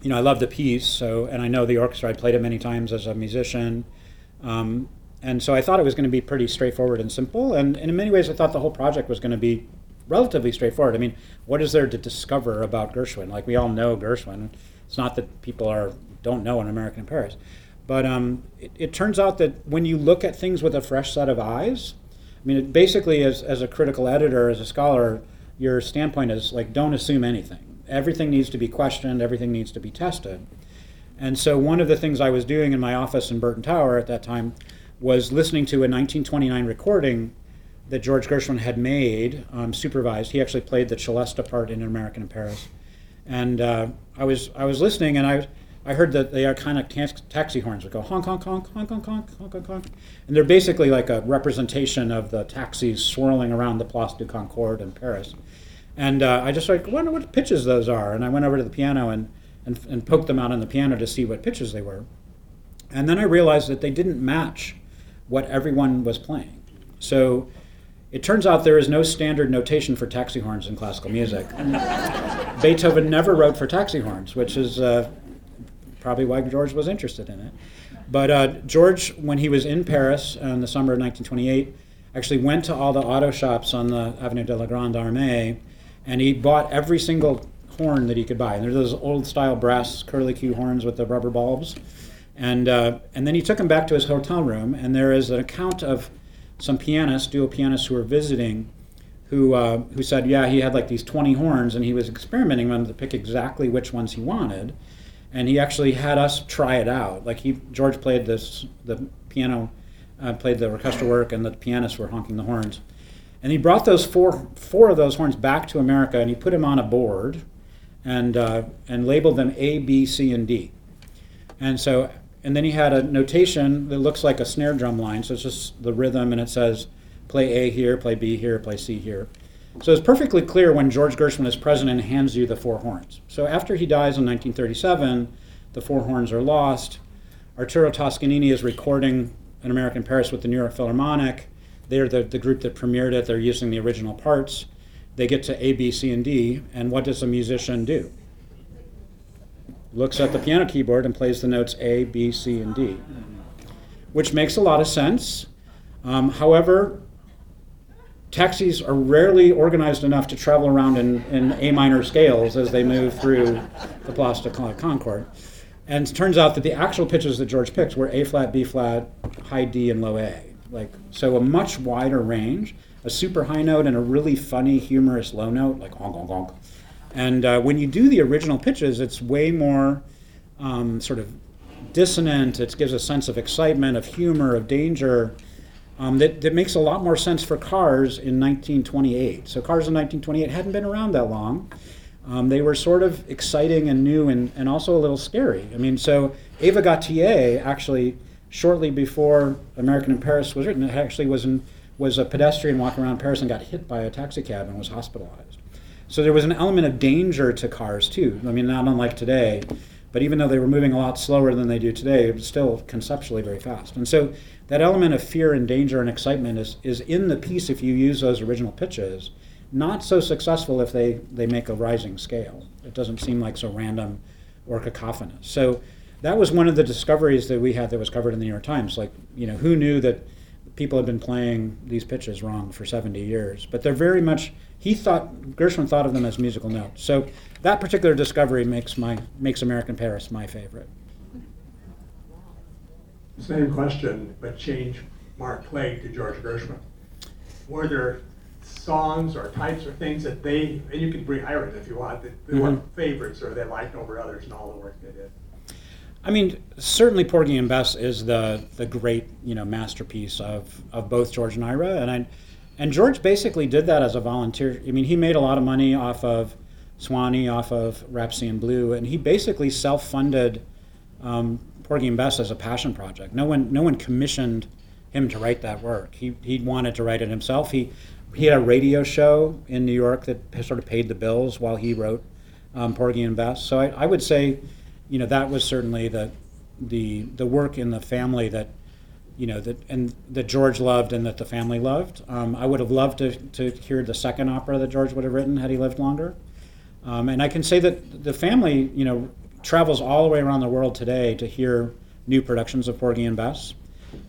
you know, I love the piece, so and I know the orchestra. I played it many times as a musician, um, and so I thought it was going to be pretty straightforward and simple. And, and in many ways, I thought the whole project was going to be relatively straightforward. I mean, what is there to discover about Gershwin? Like we all know Gershwin. It's not that people are don't know an American in Paris, but um, it, it, turns out that when you look at things with a fresh set of eyes, I mean, basically, as as a critical editor, as a scholar, your standpoint is like don't assume anything. Everything needs to be questioned. Everything needs to be tested. And so one of the things I was doing in my office in Burton Tower at that time was listening to a 1929 recording that George Gershwin had made, um, supervised. He actually played the celesta part in An American in Paris, and uh, I was I was listening, and I I heard that they are kind of taxi horns would go honk honk honk honk honk honk honk honk honk, and they're basically like a representation of the taxis swirling around the Place du Concorde in Paris. And uh, I just like wonder what pitches those are, and I went over to the piano and, and and poked them out on the piano to see what pitches they were, and then I realized that they didn't match what everyone was playing. So it turns out there is no standard notation for taxi horns in classical music. Beethoven never wrote for taxi horns, which is uh, probably why George was interested in it. But uh, George, when he was in Paris in the summer of 1928, actually went to all the auto shops on the Avenue de la Grande Armée, and he bought every single horn that he could buy. And there's those old style brass curly Q horns with the rubber bulbs. And, uh, and then he took him back to his hotel room, and there is an account of some pianists, duo pianists who were visiting, who uh, who said, yeah, he had like these 20 horns, and he was experimenting with them to pick exactly which ones he wanted, and he actually had us try it out. Like he George played this the piano, uh, played the orchestral work, and the pianists were honking the horns, and he brought those four four of those horns back to America, and he put them on a board, and uh, and labeled them A, B, C, and D, and so and then he had a notation that looks like a snare drum line, so it's just the rhythm, and it says play A here, play B here, play C here. So it's perfectly clear when George Gershwin is president and hands you the four horns. So after he dies in 1937, the four horns are lost. Arturo Toscanini is recording An American Paris with the New York Philharmonic. They're the, the group that premiered it. They're using the original parts. They get to A, B, C, and D, and what does a musician do? Looks at the piano keyboard and plays the notes A, B, C, and D, which makes a lot of sense. Um, however, taxis are rarely organized enough to travel around in, in A minor scales as they move through the Place de Concorde. And it turns out that the actual pitches that George picked were A flat, B flat, high D, and low A. Like so, a much wider range, a super high note and a really funny, humorous low note, like honk honk honk. And uh, when you do the original pitches, it's way more um, sort of dissonant. It gives a sense of excitement, of humor, of danger um, that, that makes a lot more sense for cars in 1928. So cars in 1928 hadn't been around that long. Um, they were sort of exciting and new and, and also a little scary. I mean, so Eva Gauthier actually, shortly before American in Paris was written, actually was, in, was a pedestrian walking around Paris and got hit by a taxi cab and was hospitalized. So there was an element of danger to cars too. I mean, not unlike today. But even though they were moving a lot slower than they do today, it was still conceptually very fast. And so that element of fear and danger and excitement is, is in the piece if you use those original pitches. Not so successful if they, they make a rising scale. It doesn't seem like so random or cacophonous. So that was one of the discoveries that we had that was covered in the New York Times. Like, you know, who knew that people had been playing these pitches wrong for 70 years? But they're very much, he thought, Gershwin thought of them as musical notes. So that particular discovery makes my makes American Paris my favorite. Same question, but change Mark Clague to George Gershwin. Were there songs or types or things that they, and you can rehire it if you want, that they were Mhm. favorites or they liked over others in all the work they did? I mean, certainly Porgy and Bess is the the great you know masterpiece of of both George and Ira, and I, and George basically did that as a volunteer. I mean, he made a lot of money off of Swanee, off of Rhapsody in Blue, and he basically self-funded um, Porgy and Bess as a passion project. No one no one commissioned him to write that work. He he wanted to write it himself. He he had a radio show in New York that sort of paid the bills while he wrote um, Porgy and Bess. So I, I would say you know that was certainly the the the work in the family that you know that and that George loved and that the family loved. Um, I would have loved to, to hear the second opera that George would have written had he lived longer. Um, and I can say that the family, you know, travels all the way around the world today to hear new productions of Porgy and Bess.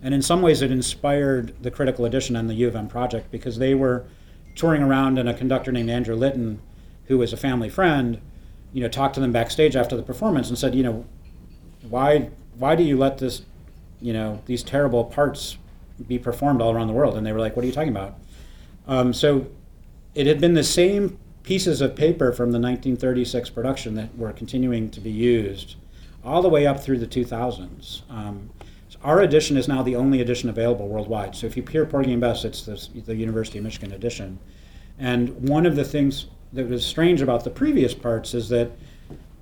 And in some ways, it inspired the Critical Edition and the U of M project because they were touring around, and a conductor named Andrew Litton, who was a family friend, you know, talked to them backstage after the performance and said, you know, why why do you let this, you know, these terrible parts be performed all around the world? And they were like, what are you talking about? Um, so it had been the same pieces of paper from the 1936 production that were continuing to be used all the way up through the 2000s. Um, so our edition is now the only edition available worldwide. So if you peer Porgy and Bess, it's the, the University of Michigan edition. And one of the things that was strange about the previous parts is that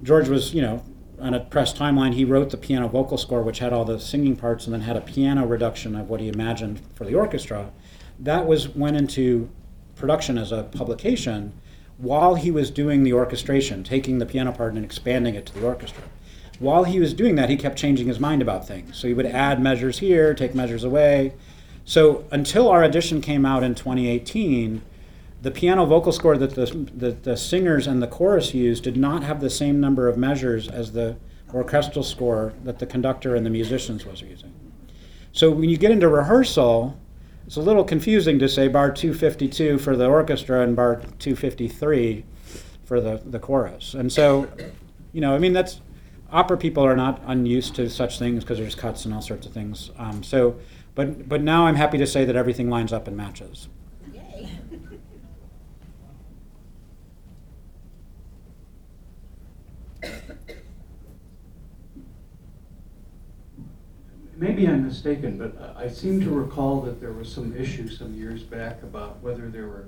George was, you know, on a press timeline, he wrote the piano vocal score, which had all the singing parts, and then had a piano reduction of what he imagined for the orchestra. That was went into production as a publication while he was doing the orchestration, taking the piano part and expanding it to the orchestra. While he was doing that, he kept changing his mind about things. So he would add measures here, take measures away. So until our edition came out in 2018, the piano vocal score that the, the, the, singers and the chorus used did not have the same number of measures as the orchestral score that the conductor and the musicians was using. So when you get into rehearsal, it's a little confusing to say bar 252 for the orchestra and bar 253 for the, the chorus. And so, you know, I mean, that's opera people are not unused to such things because there's cuts and all sorts of things. Um, so, but but now I'm happy to say that everything lines up and matches. Maybe I'm mistaken, but I seem to recall that there was some issue some years back about whether there were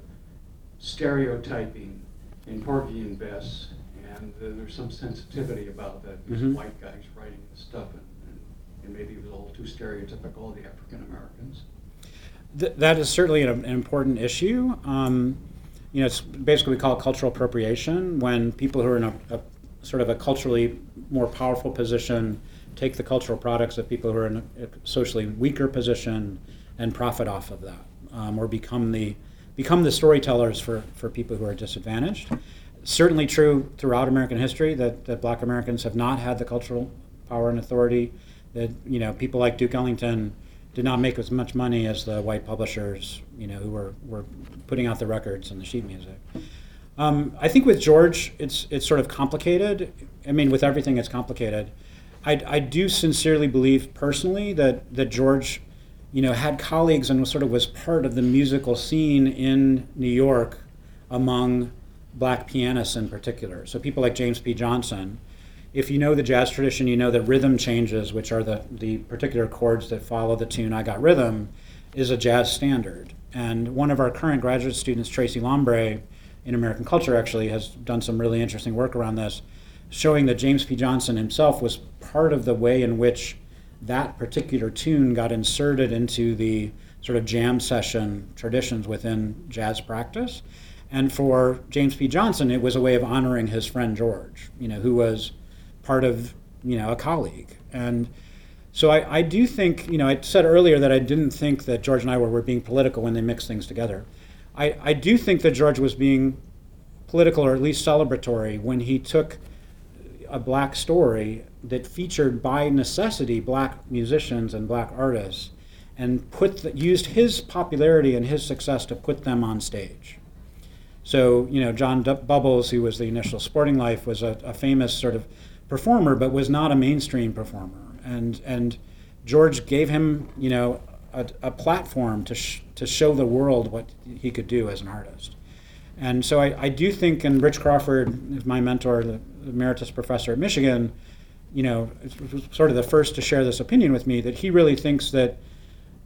stereotyping in Porgy and Bess, and uh, there's some sensitivity about that, because Mhm. white guys writing this stuff, and, and- and maybe it was a little too stereotypical of the African Americans. Th- that is certainly an, an important issue. Um, you know, it's basically we call it cultural appropriation when people who are in a, a sort of a culturally more powerful position take the cultural products of people who are in a, socially weaker position and profit off of that, um, or become the become the storytellers for, for people who are disadvantaged. Certainly true throughout American history that, that Black Americans have not had the cultural power and authority. That you know people like Duke Ellington did not make as much money as the white publishers, you know, who were, were putting out the records and the sheet music. Um, I think with George, it's it's sort of complicated. I mean, with everything, it's complicated. I, I do sincerely believe personally that that George, you know, had colleagues and was sort of was part of the musical scene in New York among black pianists in particular. So people like James P. Johnson. If you know the jazz tradition, you know that rhythm changes, which are the, the particular chords that follow the tune I Got Rhythm, is a jazz standard. And one of our current graduate students, Tracy Lombre, in American culture, actually has done some really interesting work around this, showing that James P. Johnson himself was part of the way in which that particular tune got inserted into the sort of jam session traditions within jazz practice. And for James P. Johnson, it was a way of honoring his friend George, you know, who was part of, you know, a colleague. And so I, I do think, you know, I said earlier that I didn't think that George and I were, were being political when they mixed things together. I, I do think that George was being political or at least celebratory when he took a black story that featured by necessity black musicians and black artists and put the, used his popularity and his success to put them on stage. So, you know, John D- Bubbles, who was the initial Sporting Life, was a, a famous sort of performer, but was not a mainstream performer. And, and George gave him, you know, a, a platform to, sh- to show the world what he could do as an artist. And so I, I do think, and Rich Crawford is my mentor, the emeritus professor at Michigan, you know, was sort of the first to share this opinion with me that he really thinks that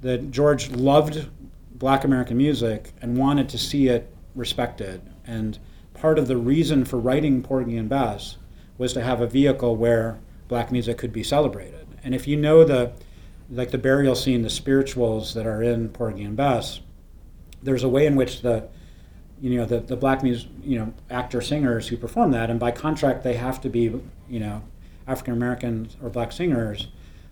that George loved Black American music and wanted to see it respected. And part of the reason for writing Porgy and Bess was to have a vehicle where black music could be celebrated. And if you know the like the burial scene, the spirituals that are in Porgy and Bess, there's a way in which the you know the, the black music you know actor singers who perform that and by contract they have to be you know African Americans or black singers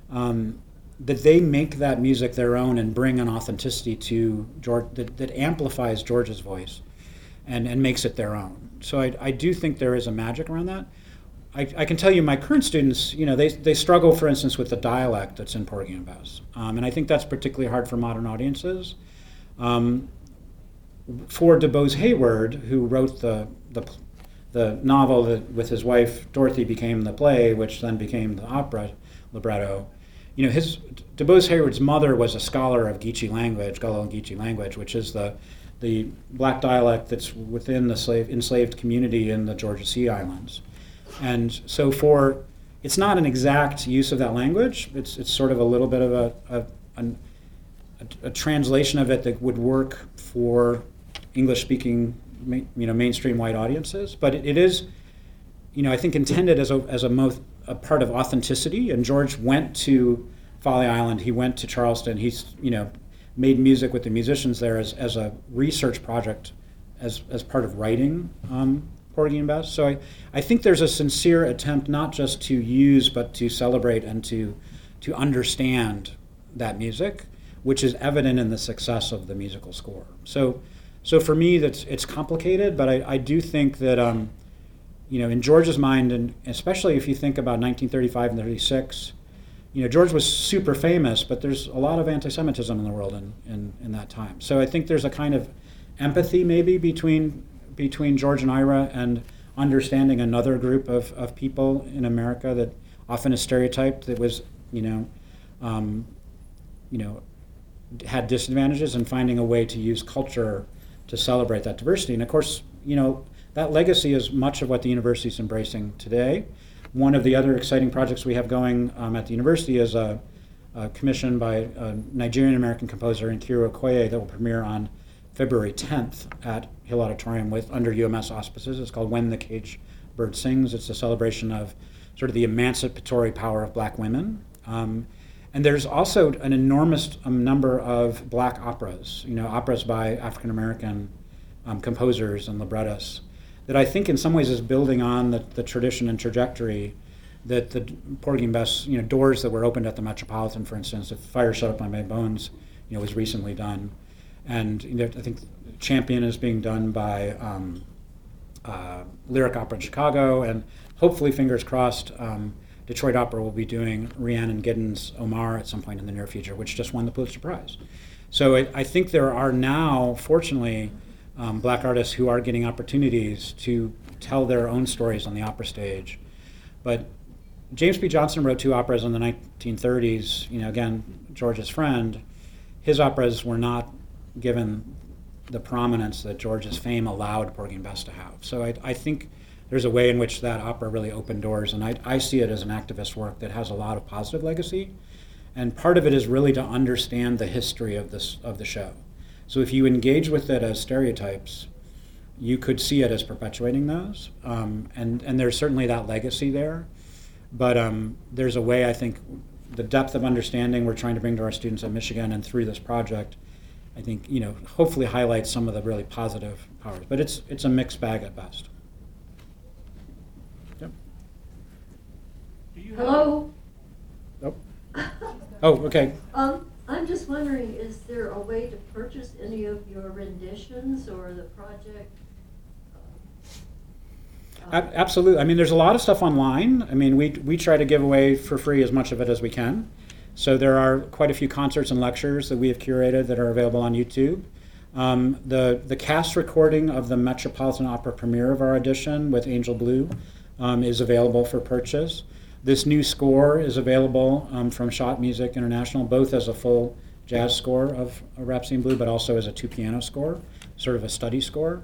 um, that they make that music their own and bring an authenticity to George that, that amplifies George's voice and, and makes it their own. So I, I do think there is a magic around that. I, I can tell you my current students, you know, they, they struggle, for instance, with the dialect that's in Porgy and Bess. Um, and I think that's particularly hard for modern audiences. Um, for DuBose Heyward, who wrote the, the, the novel that with his wife Dorothy became the play, which then became the opera libretto, you know, his DuBose Heyward's mother was a scholar of Geechee language, Gullah Geechee language, which is the the black dialect that's within the slave enslaved community in the Georgia Sea Islands. And so for it's not an exact use of that language. It's it's sort of a little bit of a a, a, a translation of it that would work for English speaking you know mainstream white audiences, but it, it is you know I think intended as a as a, a part of authenticity. And George went to Folly Island. He went to Charleston. He's you know made music with the musicians there as, as a research project as, as part of writing um, Porgy and Bess. So I, I think there's a sincere attempt not just to use but to celebrate and to to understand that music, which is evident in the success of the musical score. So so for me that's it's complicated, but I, I do think that um, you know in George's mind and especially if you think about 1935 and 36 you know, George was super famous, but there's a lot of anti-Semitism in the world in, in, in that time. So I think there's a kind of empathy maybe between between George and Ira and understanding another group of, of people in America that often is stereotyped that was, you know, um, you know, had disadvantages and finding a way to use culture to celebrate that diversity. And of course, you know, that legacy is much of what the university is embracing today. One of the other exciting projects we have going um, at the university is a, uh, commissioned by a Nigerian American composer Nkeiru Okoye that will premiere on February 10th at Hill Auditorium with under UMS auspices. It's called When the Cage Bird Sings. It's a celebration of sort of the emancipatory power of black women. Um, and there's also an enormous um, number of black operas, you know, operas by African American um, composers and librettists that I think in some ways is building on the, the tradition and trajectory that the Porgy and Bess, you know, doors that were opened at the Metropolitan, for instance, if Fire Shut Up in My Bones, you know, was recently done. And you know, I think Champion is being done by um, uh, Lyric Opera in Chicago, and hopefully, fingers crossed, um, Detroit Opera will be doing Rhiannon Giddens' Omar at some point in the near future, which just won the Pulitzer Prize. So I, I think there are now, fortunately, um, black artists who are getting opportunities to tell their own stories on the opera stage. But James P. Johnson wrote two operas in the 1930s. You know, again, George's friend. His operas were not given the prominence that George's fame allowed Bess to have. So I, I think there's a way in which that opera really opened doors, and I, I see it as an activist work that has a lot of positive legacy. And part of it is really to understand the history of this of the show. So if you engage with it as stereotypes, you could see it as perpetuating those, um, and and there's certainly that legacy there. But um, there's a way I think the depth of understanding we're trying to bring to our students at Michigan and through this project, I think you know hopefully highlights some of the really positive powers. But it's it's a mixed bag at best. Hello? Oh. Oh, okay. Um, I'm just wondering, is there a way to purchase any of your renditions or the project? uh, Ab- Absolutely. I mean, there's a lot of stuff online. I mean, we, we try to give away for free as much of it as we can. So there are quite a few concerts and lectures that we have curated that are available on YouTube. Um, the, the cast recording of the Metropolitan Opera premiere of our audition with Angel Blue um, is available for purchase. This new score is available um, from Schott Music International, both as a full jazz score of Rhapsody in Blue, but also as a two piano score, sort of a study score.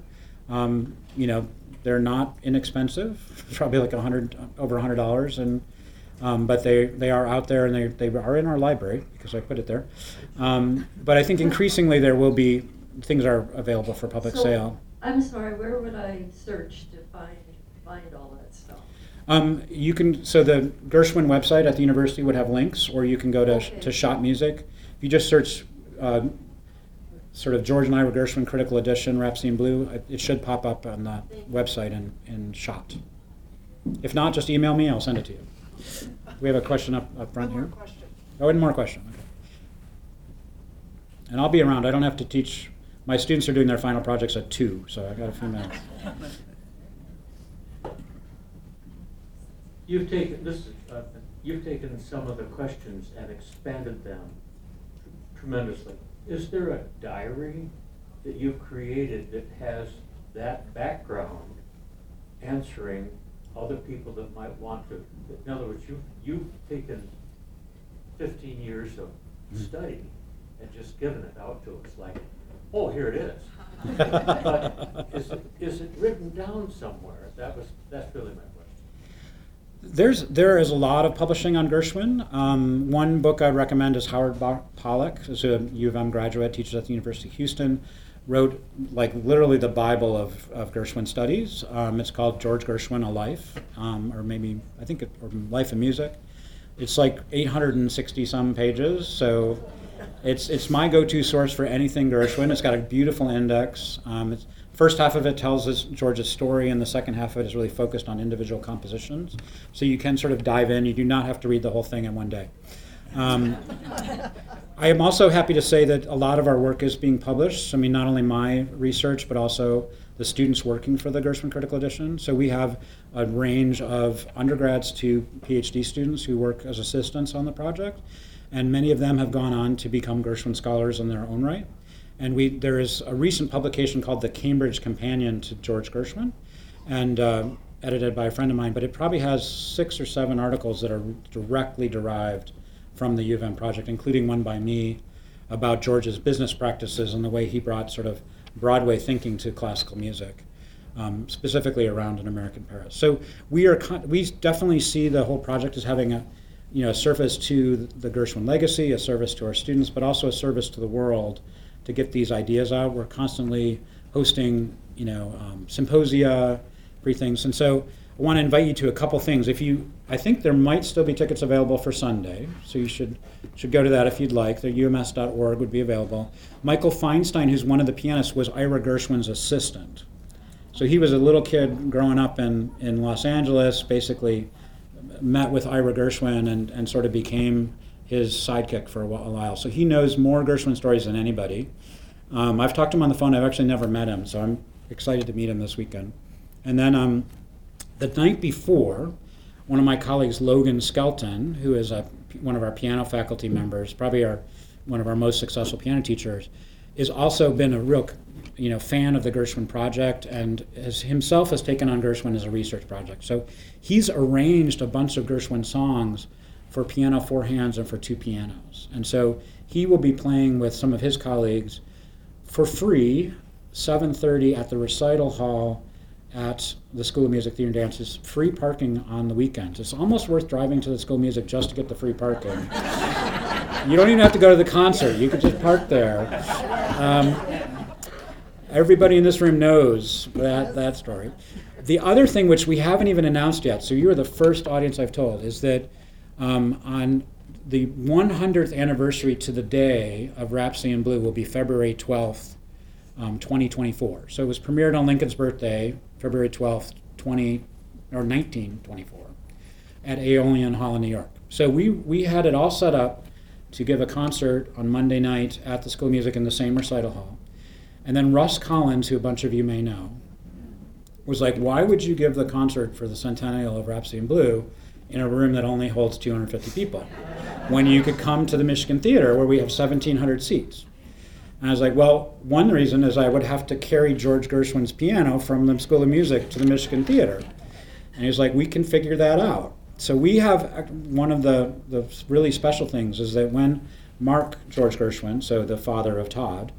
Um, you know, they're not inexpensive, probably like a hundred, over a hundred dollars, and um, but they, they are out there and they, they are in our library because I put it there. Um, but I think increasingly there will be things are available for public So, sale. I'm sorry, where would I search to find, find all that? Um, you can so the Gershwin website at the university would have links, or you can go to Okay. to Schott Music. If you just search uh, sort of George and Ira Gershwin Critical Edition Rhapsody in Blue, it- it should pop up on the website in, in Schott. If not, just email me. I'll send it to you. We have a question up, up front here. Oh, one more question. Okay. And I'll be around. I don't have to teach. My students are doing their final projects at two, so I got a few minutes. You've taken, this, is, uh, you've taken some of the questions and expanded them tremendously. Is there a diary that you've created that has that background answering other people that might want to? In other words, you've, you've taken fifteen years of study and just given it out to us like, oh, here it is. But is it, is it written down somewhere? That was, that's really my question. There's there is a lot of publishing on Gershwin. Um, one book I'd recommend is Howard Pollack, who's a U of M graduate, teaches at the University of Houston, wrote like literally the Bible of, of Gershwin studies. Um, it's called George Gershwin: A Life, um, or maybe I think it, or Life and Music. It's like 860 some pages, so it's it's my go-to source for anything Gershwin. It's got a beautiful index. Um, it's, first half of it tells us George's story, and the second half of it is really focused on individual compositions. So you can sort of dive in. You do not have to read the whole thing in one day. Um, I am also happy to say that a lot of our work is being published. I mean, not only my research, but also the students working for the Gershwin Critical Edition. So we have a range of undergrads to PhD students who work as assistants on the project, and many of them have gone on to become Gershwin scholars in their own right. And we there is a recent publication called the Cambridge Companion to George Gershwin, and uh, edited by a friend of mine. But it probably has six or seven articles that are directly derived from the U of M project, including one by me about George's business practices and the way he brought sort of Broadway thinking to classical music, um, specifically around an American Paris. So we are con- we definitely see the whole project as having a, you know, a service to the Gershwin legacy, a service to our students, but also a service to the world to get these ideas out. We're constantly hosting, you know, um, symposia, free things, and so I want to invite you to a couple things. If you, I think there might still be tickets available for Sunday, so you should should go to that if you'd like. The ums.org would be available. Michael Feinstein, who's one of the pianists, was Ira Gershwin's assistant. So he was a little kid growing up in, in Los Angeles, basically met with Ira Gershwin and, and sort of became his sidekick for a while. So he knows more Gershwin stories than anybody. Um, I've talked to him on the phone. I've actually never met him, so I'm excited to meet him this weekend. And then um, the night before, one of my colleagues, Logan Skelton, who is a, one of our piano faculty members, probably our one of our most successful piano teachers, has also been a real you know fan of the Gershwin project and has himself has taken on Gershwin as a research project. So he's arranged a bunch of Gershwin songs for piano four hands and for two pianos. And so he will be playing with some of his colleagues for free 7:30 at the recital hall at the School of Music, Theater, and Dance is free parking on the weekends. It's almost worth driving to the School of Music just to get the free parking. you don't even have to go to the concert. You could just park there. Um, everybody in this room knows that, that story. The other thing, which we haven't even announced yet, so you are the first audience I've told, is that um, on the 100th anniversary to the day of Rhapsody in Blue will be February 12th, um, 2024. So it was premiered on Lincoln's birthday, February 12th, 20 or 1924, at Aeolian Hall in New York. So we, we had it all set up to give a concert on Monday night at the School of Music in the same recital hall. And then Russ Collins, who a bunch of you may know, was like, why would you give the concert for the centennial of Rhapsody in Blue in a room that only holds 250 people when you could come to the Michigan Theater where we have 1,700 seats? And I was like, well, one reason is I would have to carry George Gershwin's piano from the School of Music to the Michigan Theater. And he was like, we can figure that out. So we have uh, one of the, the really special things is that when Marc George Gershwin, so the father of Todd,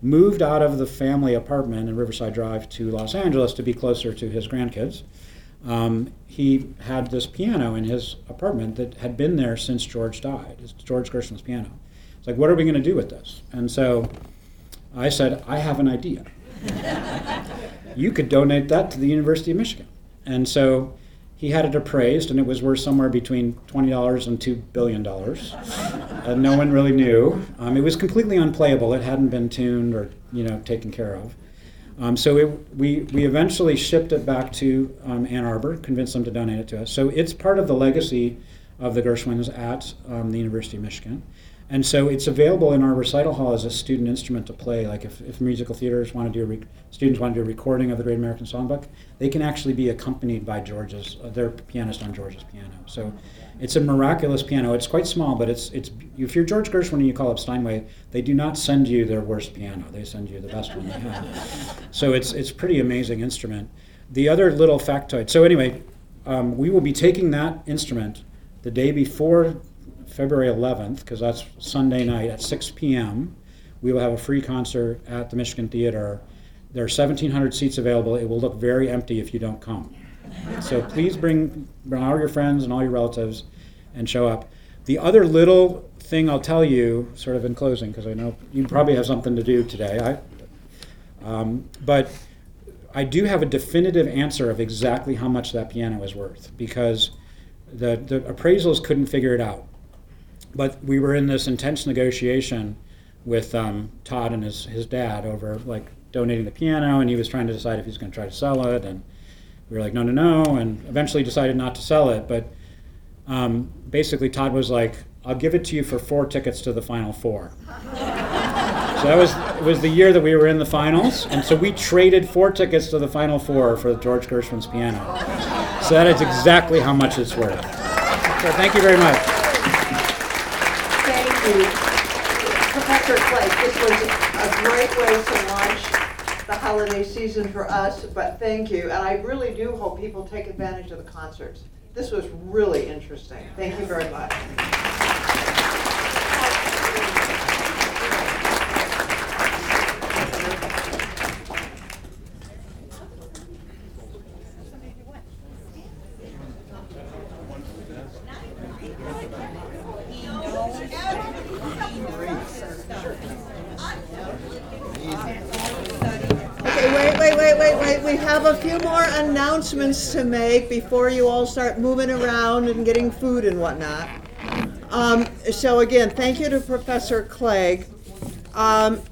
moved out of the family apartment in Riverside Drive to Los Angeles to be closer to his grandkids, um, he had this piano in his apartment that had been there since George died. It's George Gershwin's piano. It's like, what are we going to do with this? And so I said, I have an idea. you could donate that to the University of Michigan. And so he had it appraised, and it was worth somewhere between $20 and $2 billion. and no one really knew. Um, it was completely unplayable. It hadn't been tuned or you know taken care of. Um, so it, we, we eventually shipped it back to um, Ann Arbor, convinced them to donate it to us. So it's part of the legacy of the Gershwins at um, the University of Michigan. And so it's available in our recital hall as a student instrument to play. Like if, if musical theaters want to do, students want to do a recording of the Great American Songbook, they can actually be accompanied by George's, uh, their pianist on George's piano. So it's a miraculous piano. It's quite small, but it's, it's if you're George Gershwin and you call up Steinway, they do not send you their worst piano. They send you the best one they have. so it's, it's pretty amazing instrument. The other little factoid, so anyway, um, we will be taking that instrument the day before February 11th, because that's Sunday night at 6 p.m. We will have a free concert at the Michigan Theater. There are 1,700 seats available. It will look very empty if you don't come. So please bring, bring all your friends and all your relatives and show up. The other little thing I'll tell you, sort of in closing, because I know you probably have something to do today, I, um, but I do have a definitive answer of exactly how much that piano is worth because the, the appraisals couldn't figure it out but we were in this intense negotiation with um, Todd and his, his dad over like donating the piano, and he was trying to decide if he was going to try to sell it, and we were like, no, no, no, and eventually decided not to sell it. But um, basically, Todd was like, I'll give it to you for four tickets to the final four. so that was was the year that we were in the finals, and so we traded four tickets to the final four for George Gershwin's piano. So that is exactly how much it's worth. So thank you very much. Thank you, Professor Clague, this was a great way to the holiday season for us, but thank you. And I really do hope people take advantage of the concerts. This was really interesting. Thank you very much. have a few more announcements to make before you all start moving around and getting food and whatnot. Um, so again, thank you to Professor Clague. Um,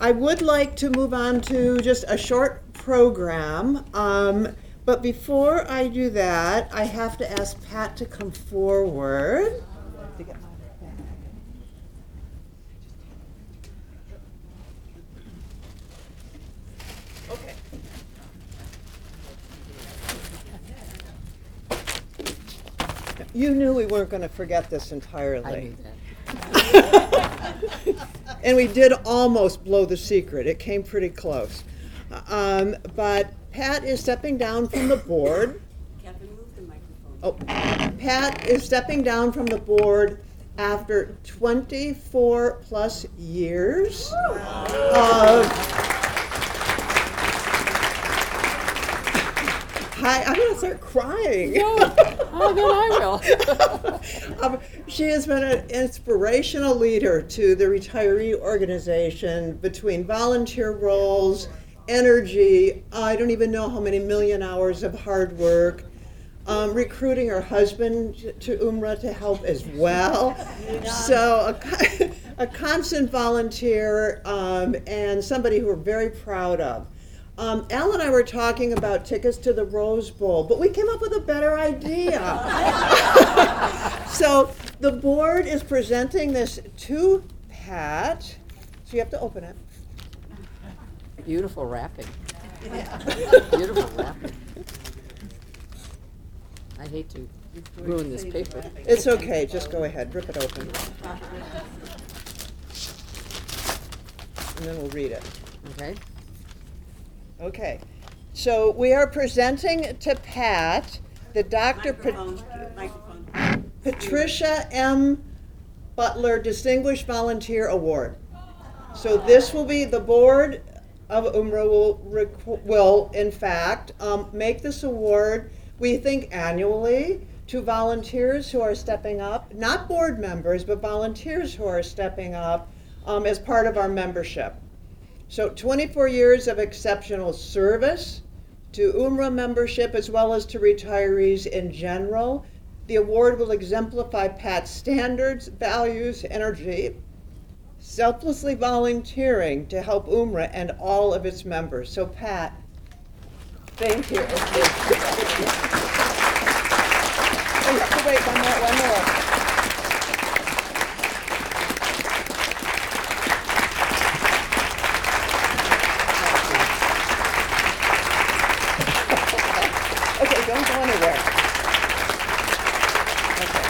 I would like to move on to just a short program. Um, but before I do that, I have to ask Pat to come forward. To get my bag. Okay. You knew we weren't going to forget this entirely. I knew that. and we did almost blow the secret. It came pretty close. Um, but Pat is stepping down from the board. Kevin, move the microphone. Oh, Pat is stepping down from the board after 24 plus years of. Hi, I'm gonna start crying. Oh, then I will. Um, she has been an inspirational leader to the retiree organization between volunteer roles, energy, I don't even know how many million hours of hard work, um, recruiting her husband to UMRA to help as well. So, a, a constant volunteer um, and somebody who we're very proud of. Um, Al and I were talking about tickets to the Rose Bowl, but we came up with a better idea. so the board is presenting this to Pat. So you have to open it. Beautiful wrapping. Beautiful wrapping. I hate to ruin this paper. It's okay, just go ahead, rip it open. And then we'll read it. Okay? Okay. So we are presenting to Pat the Dr. Pat- Patricia M. Butler Distinguished Volunteer Award. So this will be, the board of UMRA will, requ- will in fact, um, make this award, we think annually, to volunteers who are stepping up, not board members, but volunteers who are stepping up um, as part of our membership. So 24 years of exceptional service to UMRA membership as well as to retirees in general. The award will exemplify Pat's standards, values, energy, selflessly volunteering to help UMRA and all of its members. So Pat, thank you. Oh, wait, one more, one more. Okay, don't go anywhere. Okay.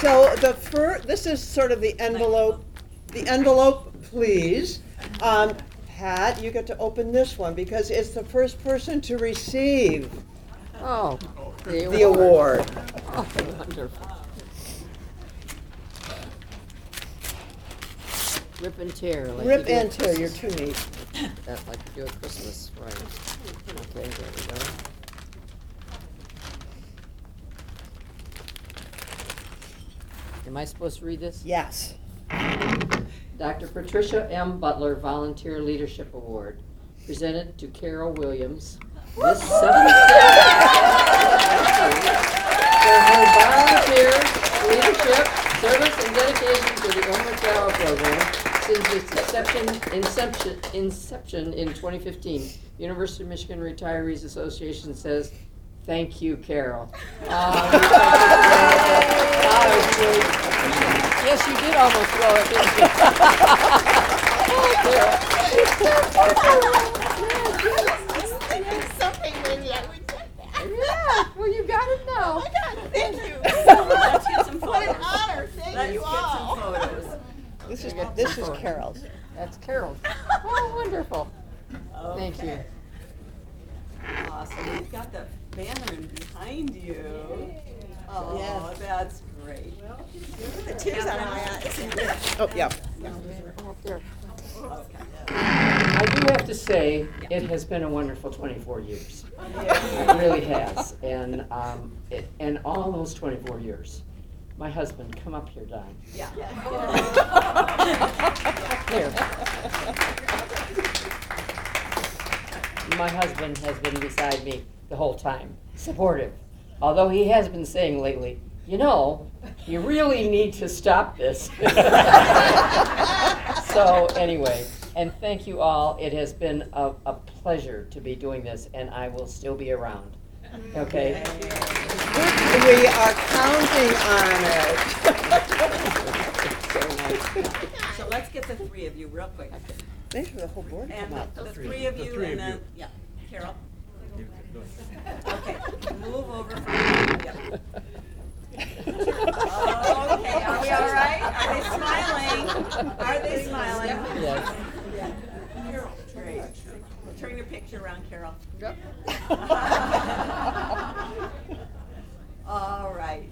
So the fir, this is sort of the envelope, the envelope, please. Um, Pat, you get to open this one because it's the first person to receive Oh, the the award. Oh, wonderful. Rip and tear. like you Rip do at and tear, you're Christmas. too neat. That's like you do at Christmas, right? Okay, there we go. Am I supposed to read this? Yes. Dr. Patricia M. Butler Volunteer Leadership Award, presented to Carol Williams this seventh for her volunteer leadership, service, and dedication to the UMRA Tower program since its inception, inception, inception in 2015. University of Michigan Retirees Association says, "Thank you, Carol." Uh, we thought it was really- Yes, you did almost throw it, didn't you? Something maybe I would get that. Yeah, well, you got it now. Oh my God, thank you so much. Let's get some What an photos. honor, thank Let's you get all. photos. This is, this is. Carol's. That's Carol. Oh, wonderful. Thank you. Okay. Awesome, you've got the banner in behind you. Oh, Yes. that's great. The tears out of my eyes. Oh, yeah. I do have to say, it has been a wonderful 24 years. It really has. And, um, it, and all those 24 years, my husband, come up here, Don. Yeah. Here. my husband has been beside me the whole time, supportive. Although he has been saying lately, you know, you really need to stop this. so, anyway, and thank you all. It has been a, a pleasure to be doing this, and I will still be around. Okay? We are counting on it. So let's get the three of you real quick. Thanks for the whole board to And come up. the three of you and then, yeah, Carol. Okay, move over from, yep. Okay, are we all right? Are they smiling? Are they smiling? Yes. Carol, great. Turn your picture around, Carol. Yep. All right.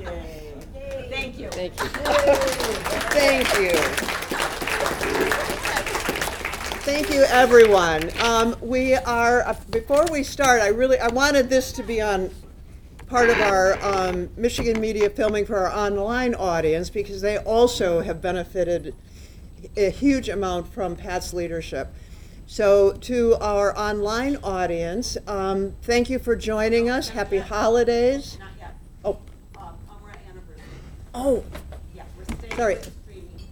Yay. Thank you. Thank you. Thank you. Thank you, everyone. Um, we are, uh, before we start, I really, I wanted this to be on part of our um, Michigan Media Filming for our online audience because they also have benefited a huge amount from Pat's leadership. So, to our online audience, um, thank you for joining us. Happy holidays. Not yet. Oh, Um, UMRA anniversary. oh, Yeah, we're staying Sorry. with streaming.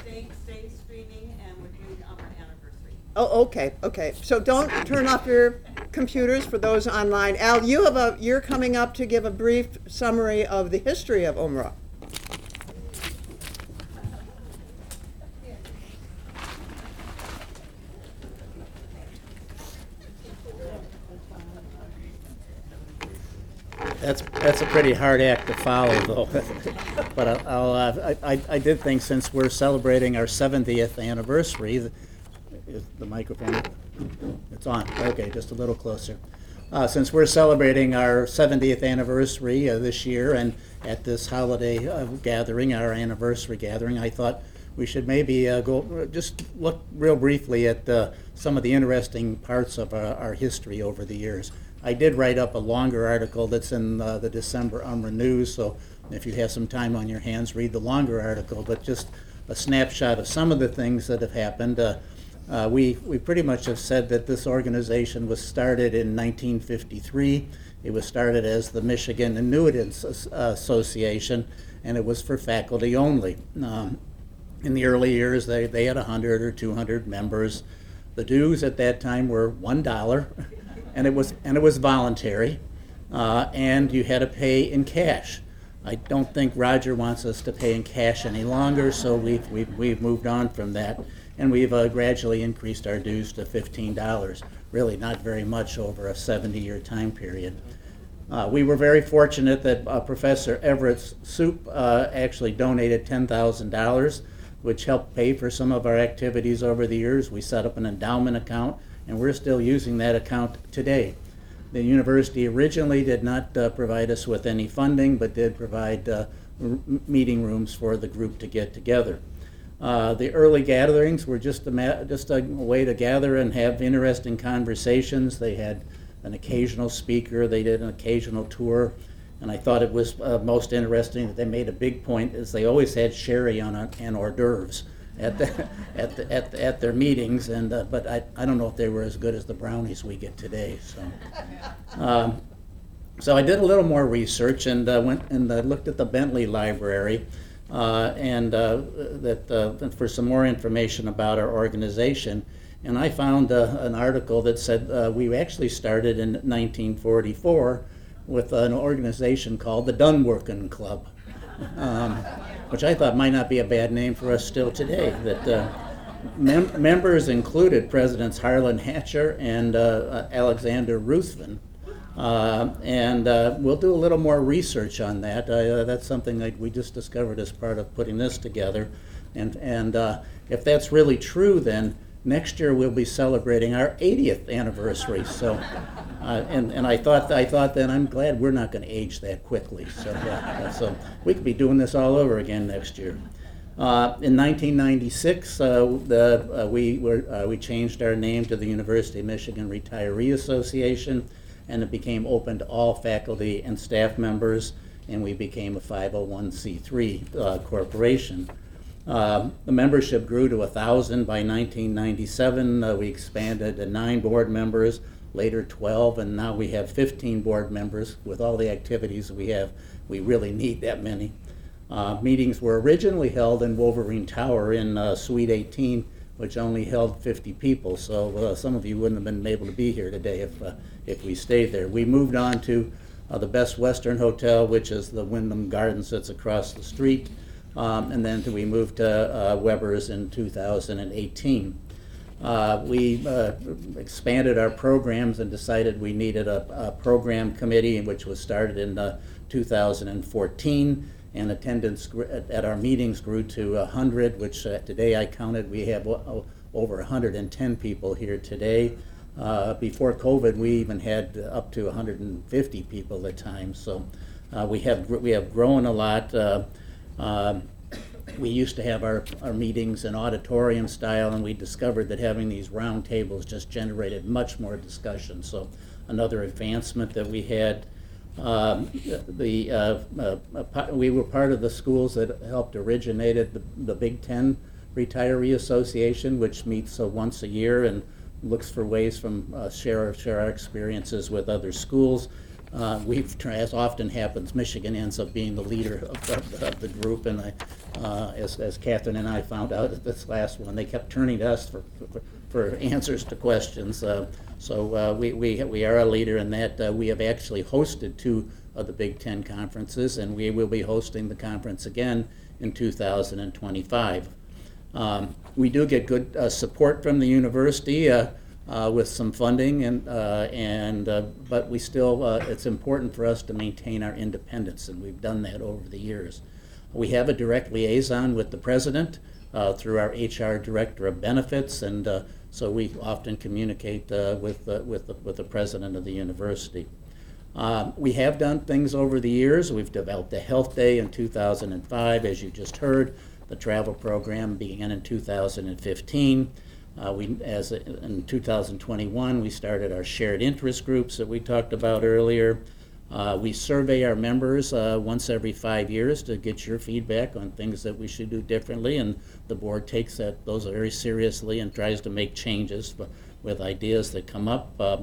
Staying, stay streaming and we're doing UMRA anniversary. Oh, okay, okay. So don't turn off your computers for those online. Al, you have a, you're coming up to give a brief summary of the history of UMRA. That's, that's a pretty hard act to follow, though. But I- I'll, uh, I, I- I did think since we're celebrating our 70th anniversary, is the microphone, it's on, okay, just a little closer. Uh, Since we're celebrating our 70th anniversary uh, this year, and at this holiday uh, gathering, our anniversary gathering, I thought we should maybe uh, go, just look real briefly at uh, some of the interesting parts of our, our history over the years. I did write up a longer article that's in uh, the December UMRA News, so if you have some time on your hands, read the longer article, but just a snapshot of some of the things that have happened. Uh, uh, we, we pretty much have said that this organization was started in 1953. It was started as the Michigan Annuitants Association, and it was for faculty only. Um, in the early years, they, they had 100 or 200 members. The dues at that time were $1, and it was, and it was voluntary, uh, and you had to pay in cash. I don't think Roger wants us to pay in cash any longer, so we've, we've, we've moved on from that. And we've uh, gradually increased our dues to $15. Really not very much over a 70-year time period. Uh, we were very fortunate that uh, Professor Everett Soop uh, actually donated $10,000, which helped pay for some of our activities over the years. We set up an endowment account, and we're still using that account today. The university originally did not uh, provide us with any funding, but did provide uh, meeting rooms for the group to get together. Uh, the early gatherings were just a, ma- just a way to gather and have interesting conversations. They had an occasional speaker, they did an occasional tour, and I thought it was uh, most interesting that they made a big point is they always had sherry on a, and hors d'oeuvres at the, at the, at, the, at their meetings, and uh, but I, I don't know if they were as good as the brownies we get today. So. Um, so I did a little more research and uh, went and uh, looked at the Bentley Library uh, and uh, that uh, for some more information about our organization. And I found uh, an article that said we actually started in 1944 with an organization called the Dunworkin Club, um, which I thought might not be a bad name for us still today. That mem- members included Presidents Harlan Hatcher and Alexander Ruthven. Uh, and uh, we'll do a little more research on that. Uh, that's something that we just discovered as part of putting this together. And, and uh, if that's really true, then next year we'll be celebrating our 80th anniversary. So, uh, and, and I thought I thought then I'm glad we're not going to age that quickly. So, yeah, so we could be doing this all over again next year. Uh, in 1996, uh, the, uh, we, were, uh, we changed our name to the University of Michigan Retiree Association, and it became open to all faculty and staff members, and we became a 501c3 uh, corporation. Um, the membership grew to 1,000 by 1997. Uh, we expanded to nine board members, later 12, and now we have 15 board members. With all the activities we have, we really need that many. Uh, meetings were originally held in Wolverine Tower in uh, Suite 18, which only held 50 people. So uh, some of you wouldn't have been able to be here today if, uh, if we stayed there. We moved on to uh, the Best Western Hotel, which is the Wyndham Gardens that's across the street. Um, and then we moved to uh, Weber's in 2018. Uh, we uh, expanded our programs and decided we needed a, a program committee, which was started in uh, 2014. And attendance at our meetings grew to 100, which uh, today I counted, we have o- over 110 people here today. Uh, before COVID, we even had up to 150 people at times. So uh, we have we have grown a lot. Uh, um, we used to have our, our meetings in auditorium style, and we discovered that having these round tables just generated much more discussion. So another advancement that we had. Um, the uh, uh, we were part of the schools that helped originated the, the Big Ten Retiree Association, which meets uh, once a year and looks for ways from uh, share share our experiences with other schools. Uh, we've, as often happens, Michigan ends up being the leader of, of, of the group, and I, uh, as, as Catherine and I found out at this last one, they kept turning to us for, for, for answers to questions. Uh, so uh, we, we, we are a leader in that. Uh, we have actually hosted two of the Big Ten conferences, and we will be hosting the conference again in 2025. Um, we do get good uh, support from the university uh, uh, with some funding, and uh, and uh, but we still uh, it's important for us to maintain our independence, and we've done that over the years. We have a direct liaison with the president through our HR director of benefits, and so we often communicate with with the, with the president of the university. Um, we have done things over the years. We've developed a health day in 2005, as you just heard. The travel program began in 2015. Uh, we, as in 2021, we started our shared interest groups that we talked about earlier. Uh, we survey our members uh, once every five years to get your feedback on things that we should do differently, and the board takes that those very seriously and tries to make changes w- with ideas that come up. Uh,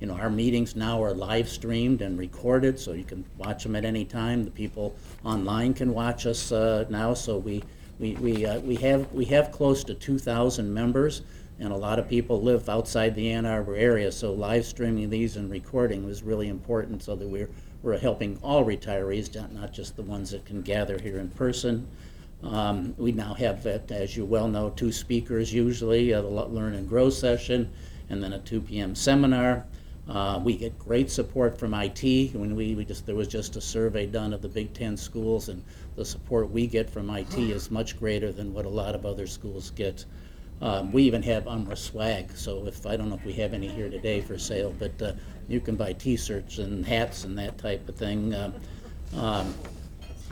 you know, our meetings now are live streamed and recorded, so you can watch them at any time. The people online can watch us uh, now, so we we we, uh, we have we have close to 2,000 members, and a lot of people live outside the Ann Arbor area. So live streaming these and recording was really important, so that we're we're helping all retirees, not just the ones that can gather here in person. Um, we now have, uh, as you well know, two speakers usually, uh, the Lo- Learn and Grow session, and then a 2 p.m. seminar. Uh, we get great support from IT. When we, we just there was just a survey done of the Big Ten schools, and the support we get from IT is much greater than what a lot of other schools get. Um, we even have UMRA swag, so if I don't know if we have any here today for sale, but uh, you can buy T-shirts and hats and that type of thing. Uh, um,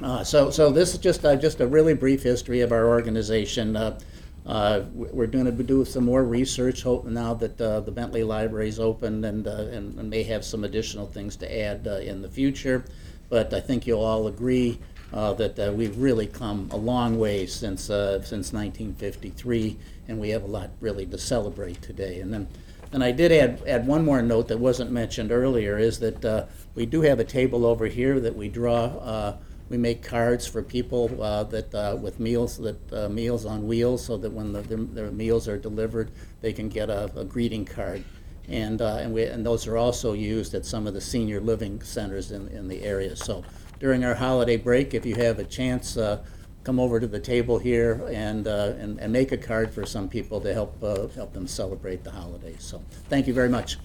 uh, so, so this is just uh, just a really brief history of our organization. Uh, uh, we- we're going to do some more research hope now that uh, the Bentley Library is open and, uh, and and may have some additional things to add uh, in the future. But I think you'll all agree uh, that uh, we've really come a long way since uh, since 1953, and we have a lot really to celebrate today. And then and I did add, add one more note that wasn't mentioned earlier, is that uh, we do have a table over here that we draw, uh, we make cards for people uh, that, with meals, that, Meals on Wheels, so that when the- their, their meals are delivered, they can get a, a greeting card. And, uh, and we, and those are also used at some of the senior living centers in, in the area. So during our holiday break, if you have a chance, uh, come over to the table here and, uh, and, and make a card for some people to help, uh, help them celebrate the holidays. So, thank you very much.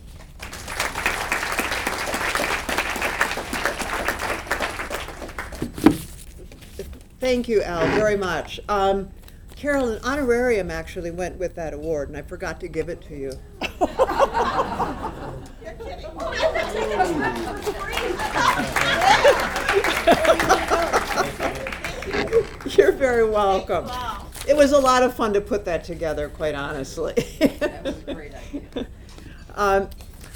Thank you, Al, very much. Um, Carol, an honorarium actually went with that award, and I forgot to give it to you. You're very welcome. It was a lot of fun to put that together, quite honestly. That was a great idea.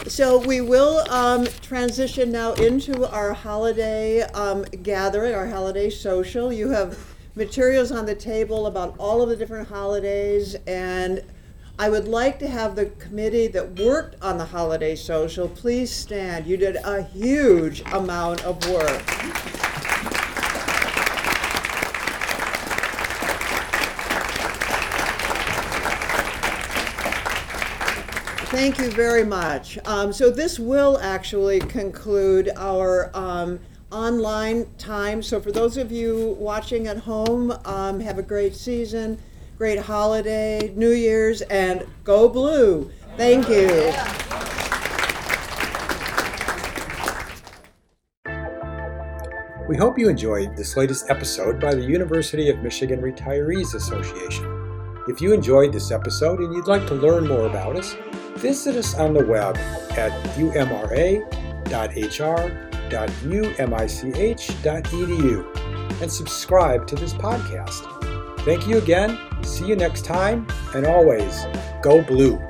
So we will um, transition now into our holiday um, gathering, our holiday social. You have materials on the table about all of the different holidays, and I would like to have the committee that worked on the holiday social please stand. You did a huge amount of work. Thank you very much. Um, so this will actually conclude our um, online time. So for those of you watching at home, um, have a great season, great holiday, New Year's, and go blue. Thank you. We hope you enjoyed this latest episode by the University of Michigan Retirees Association. If you enjoyed this episode and you'd like to learn more about us, visit us on the web at umra.hr.umich.edu and subscribe to this podcast. Thank you again, see you next time, and always go blue.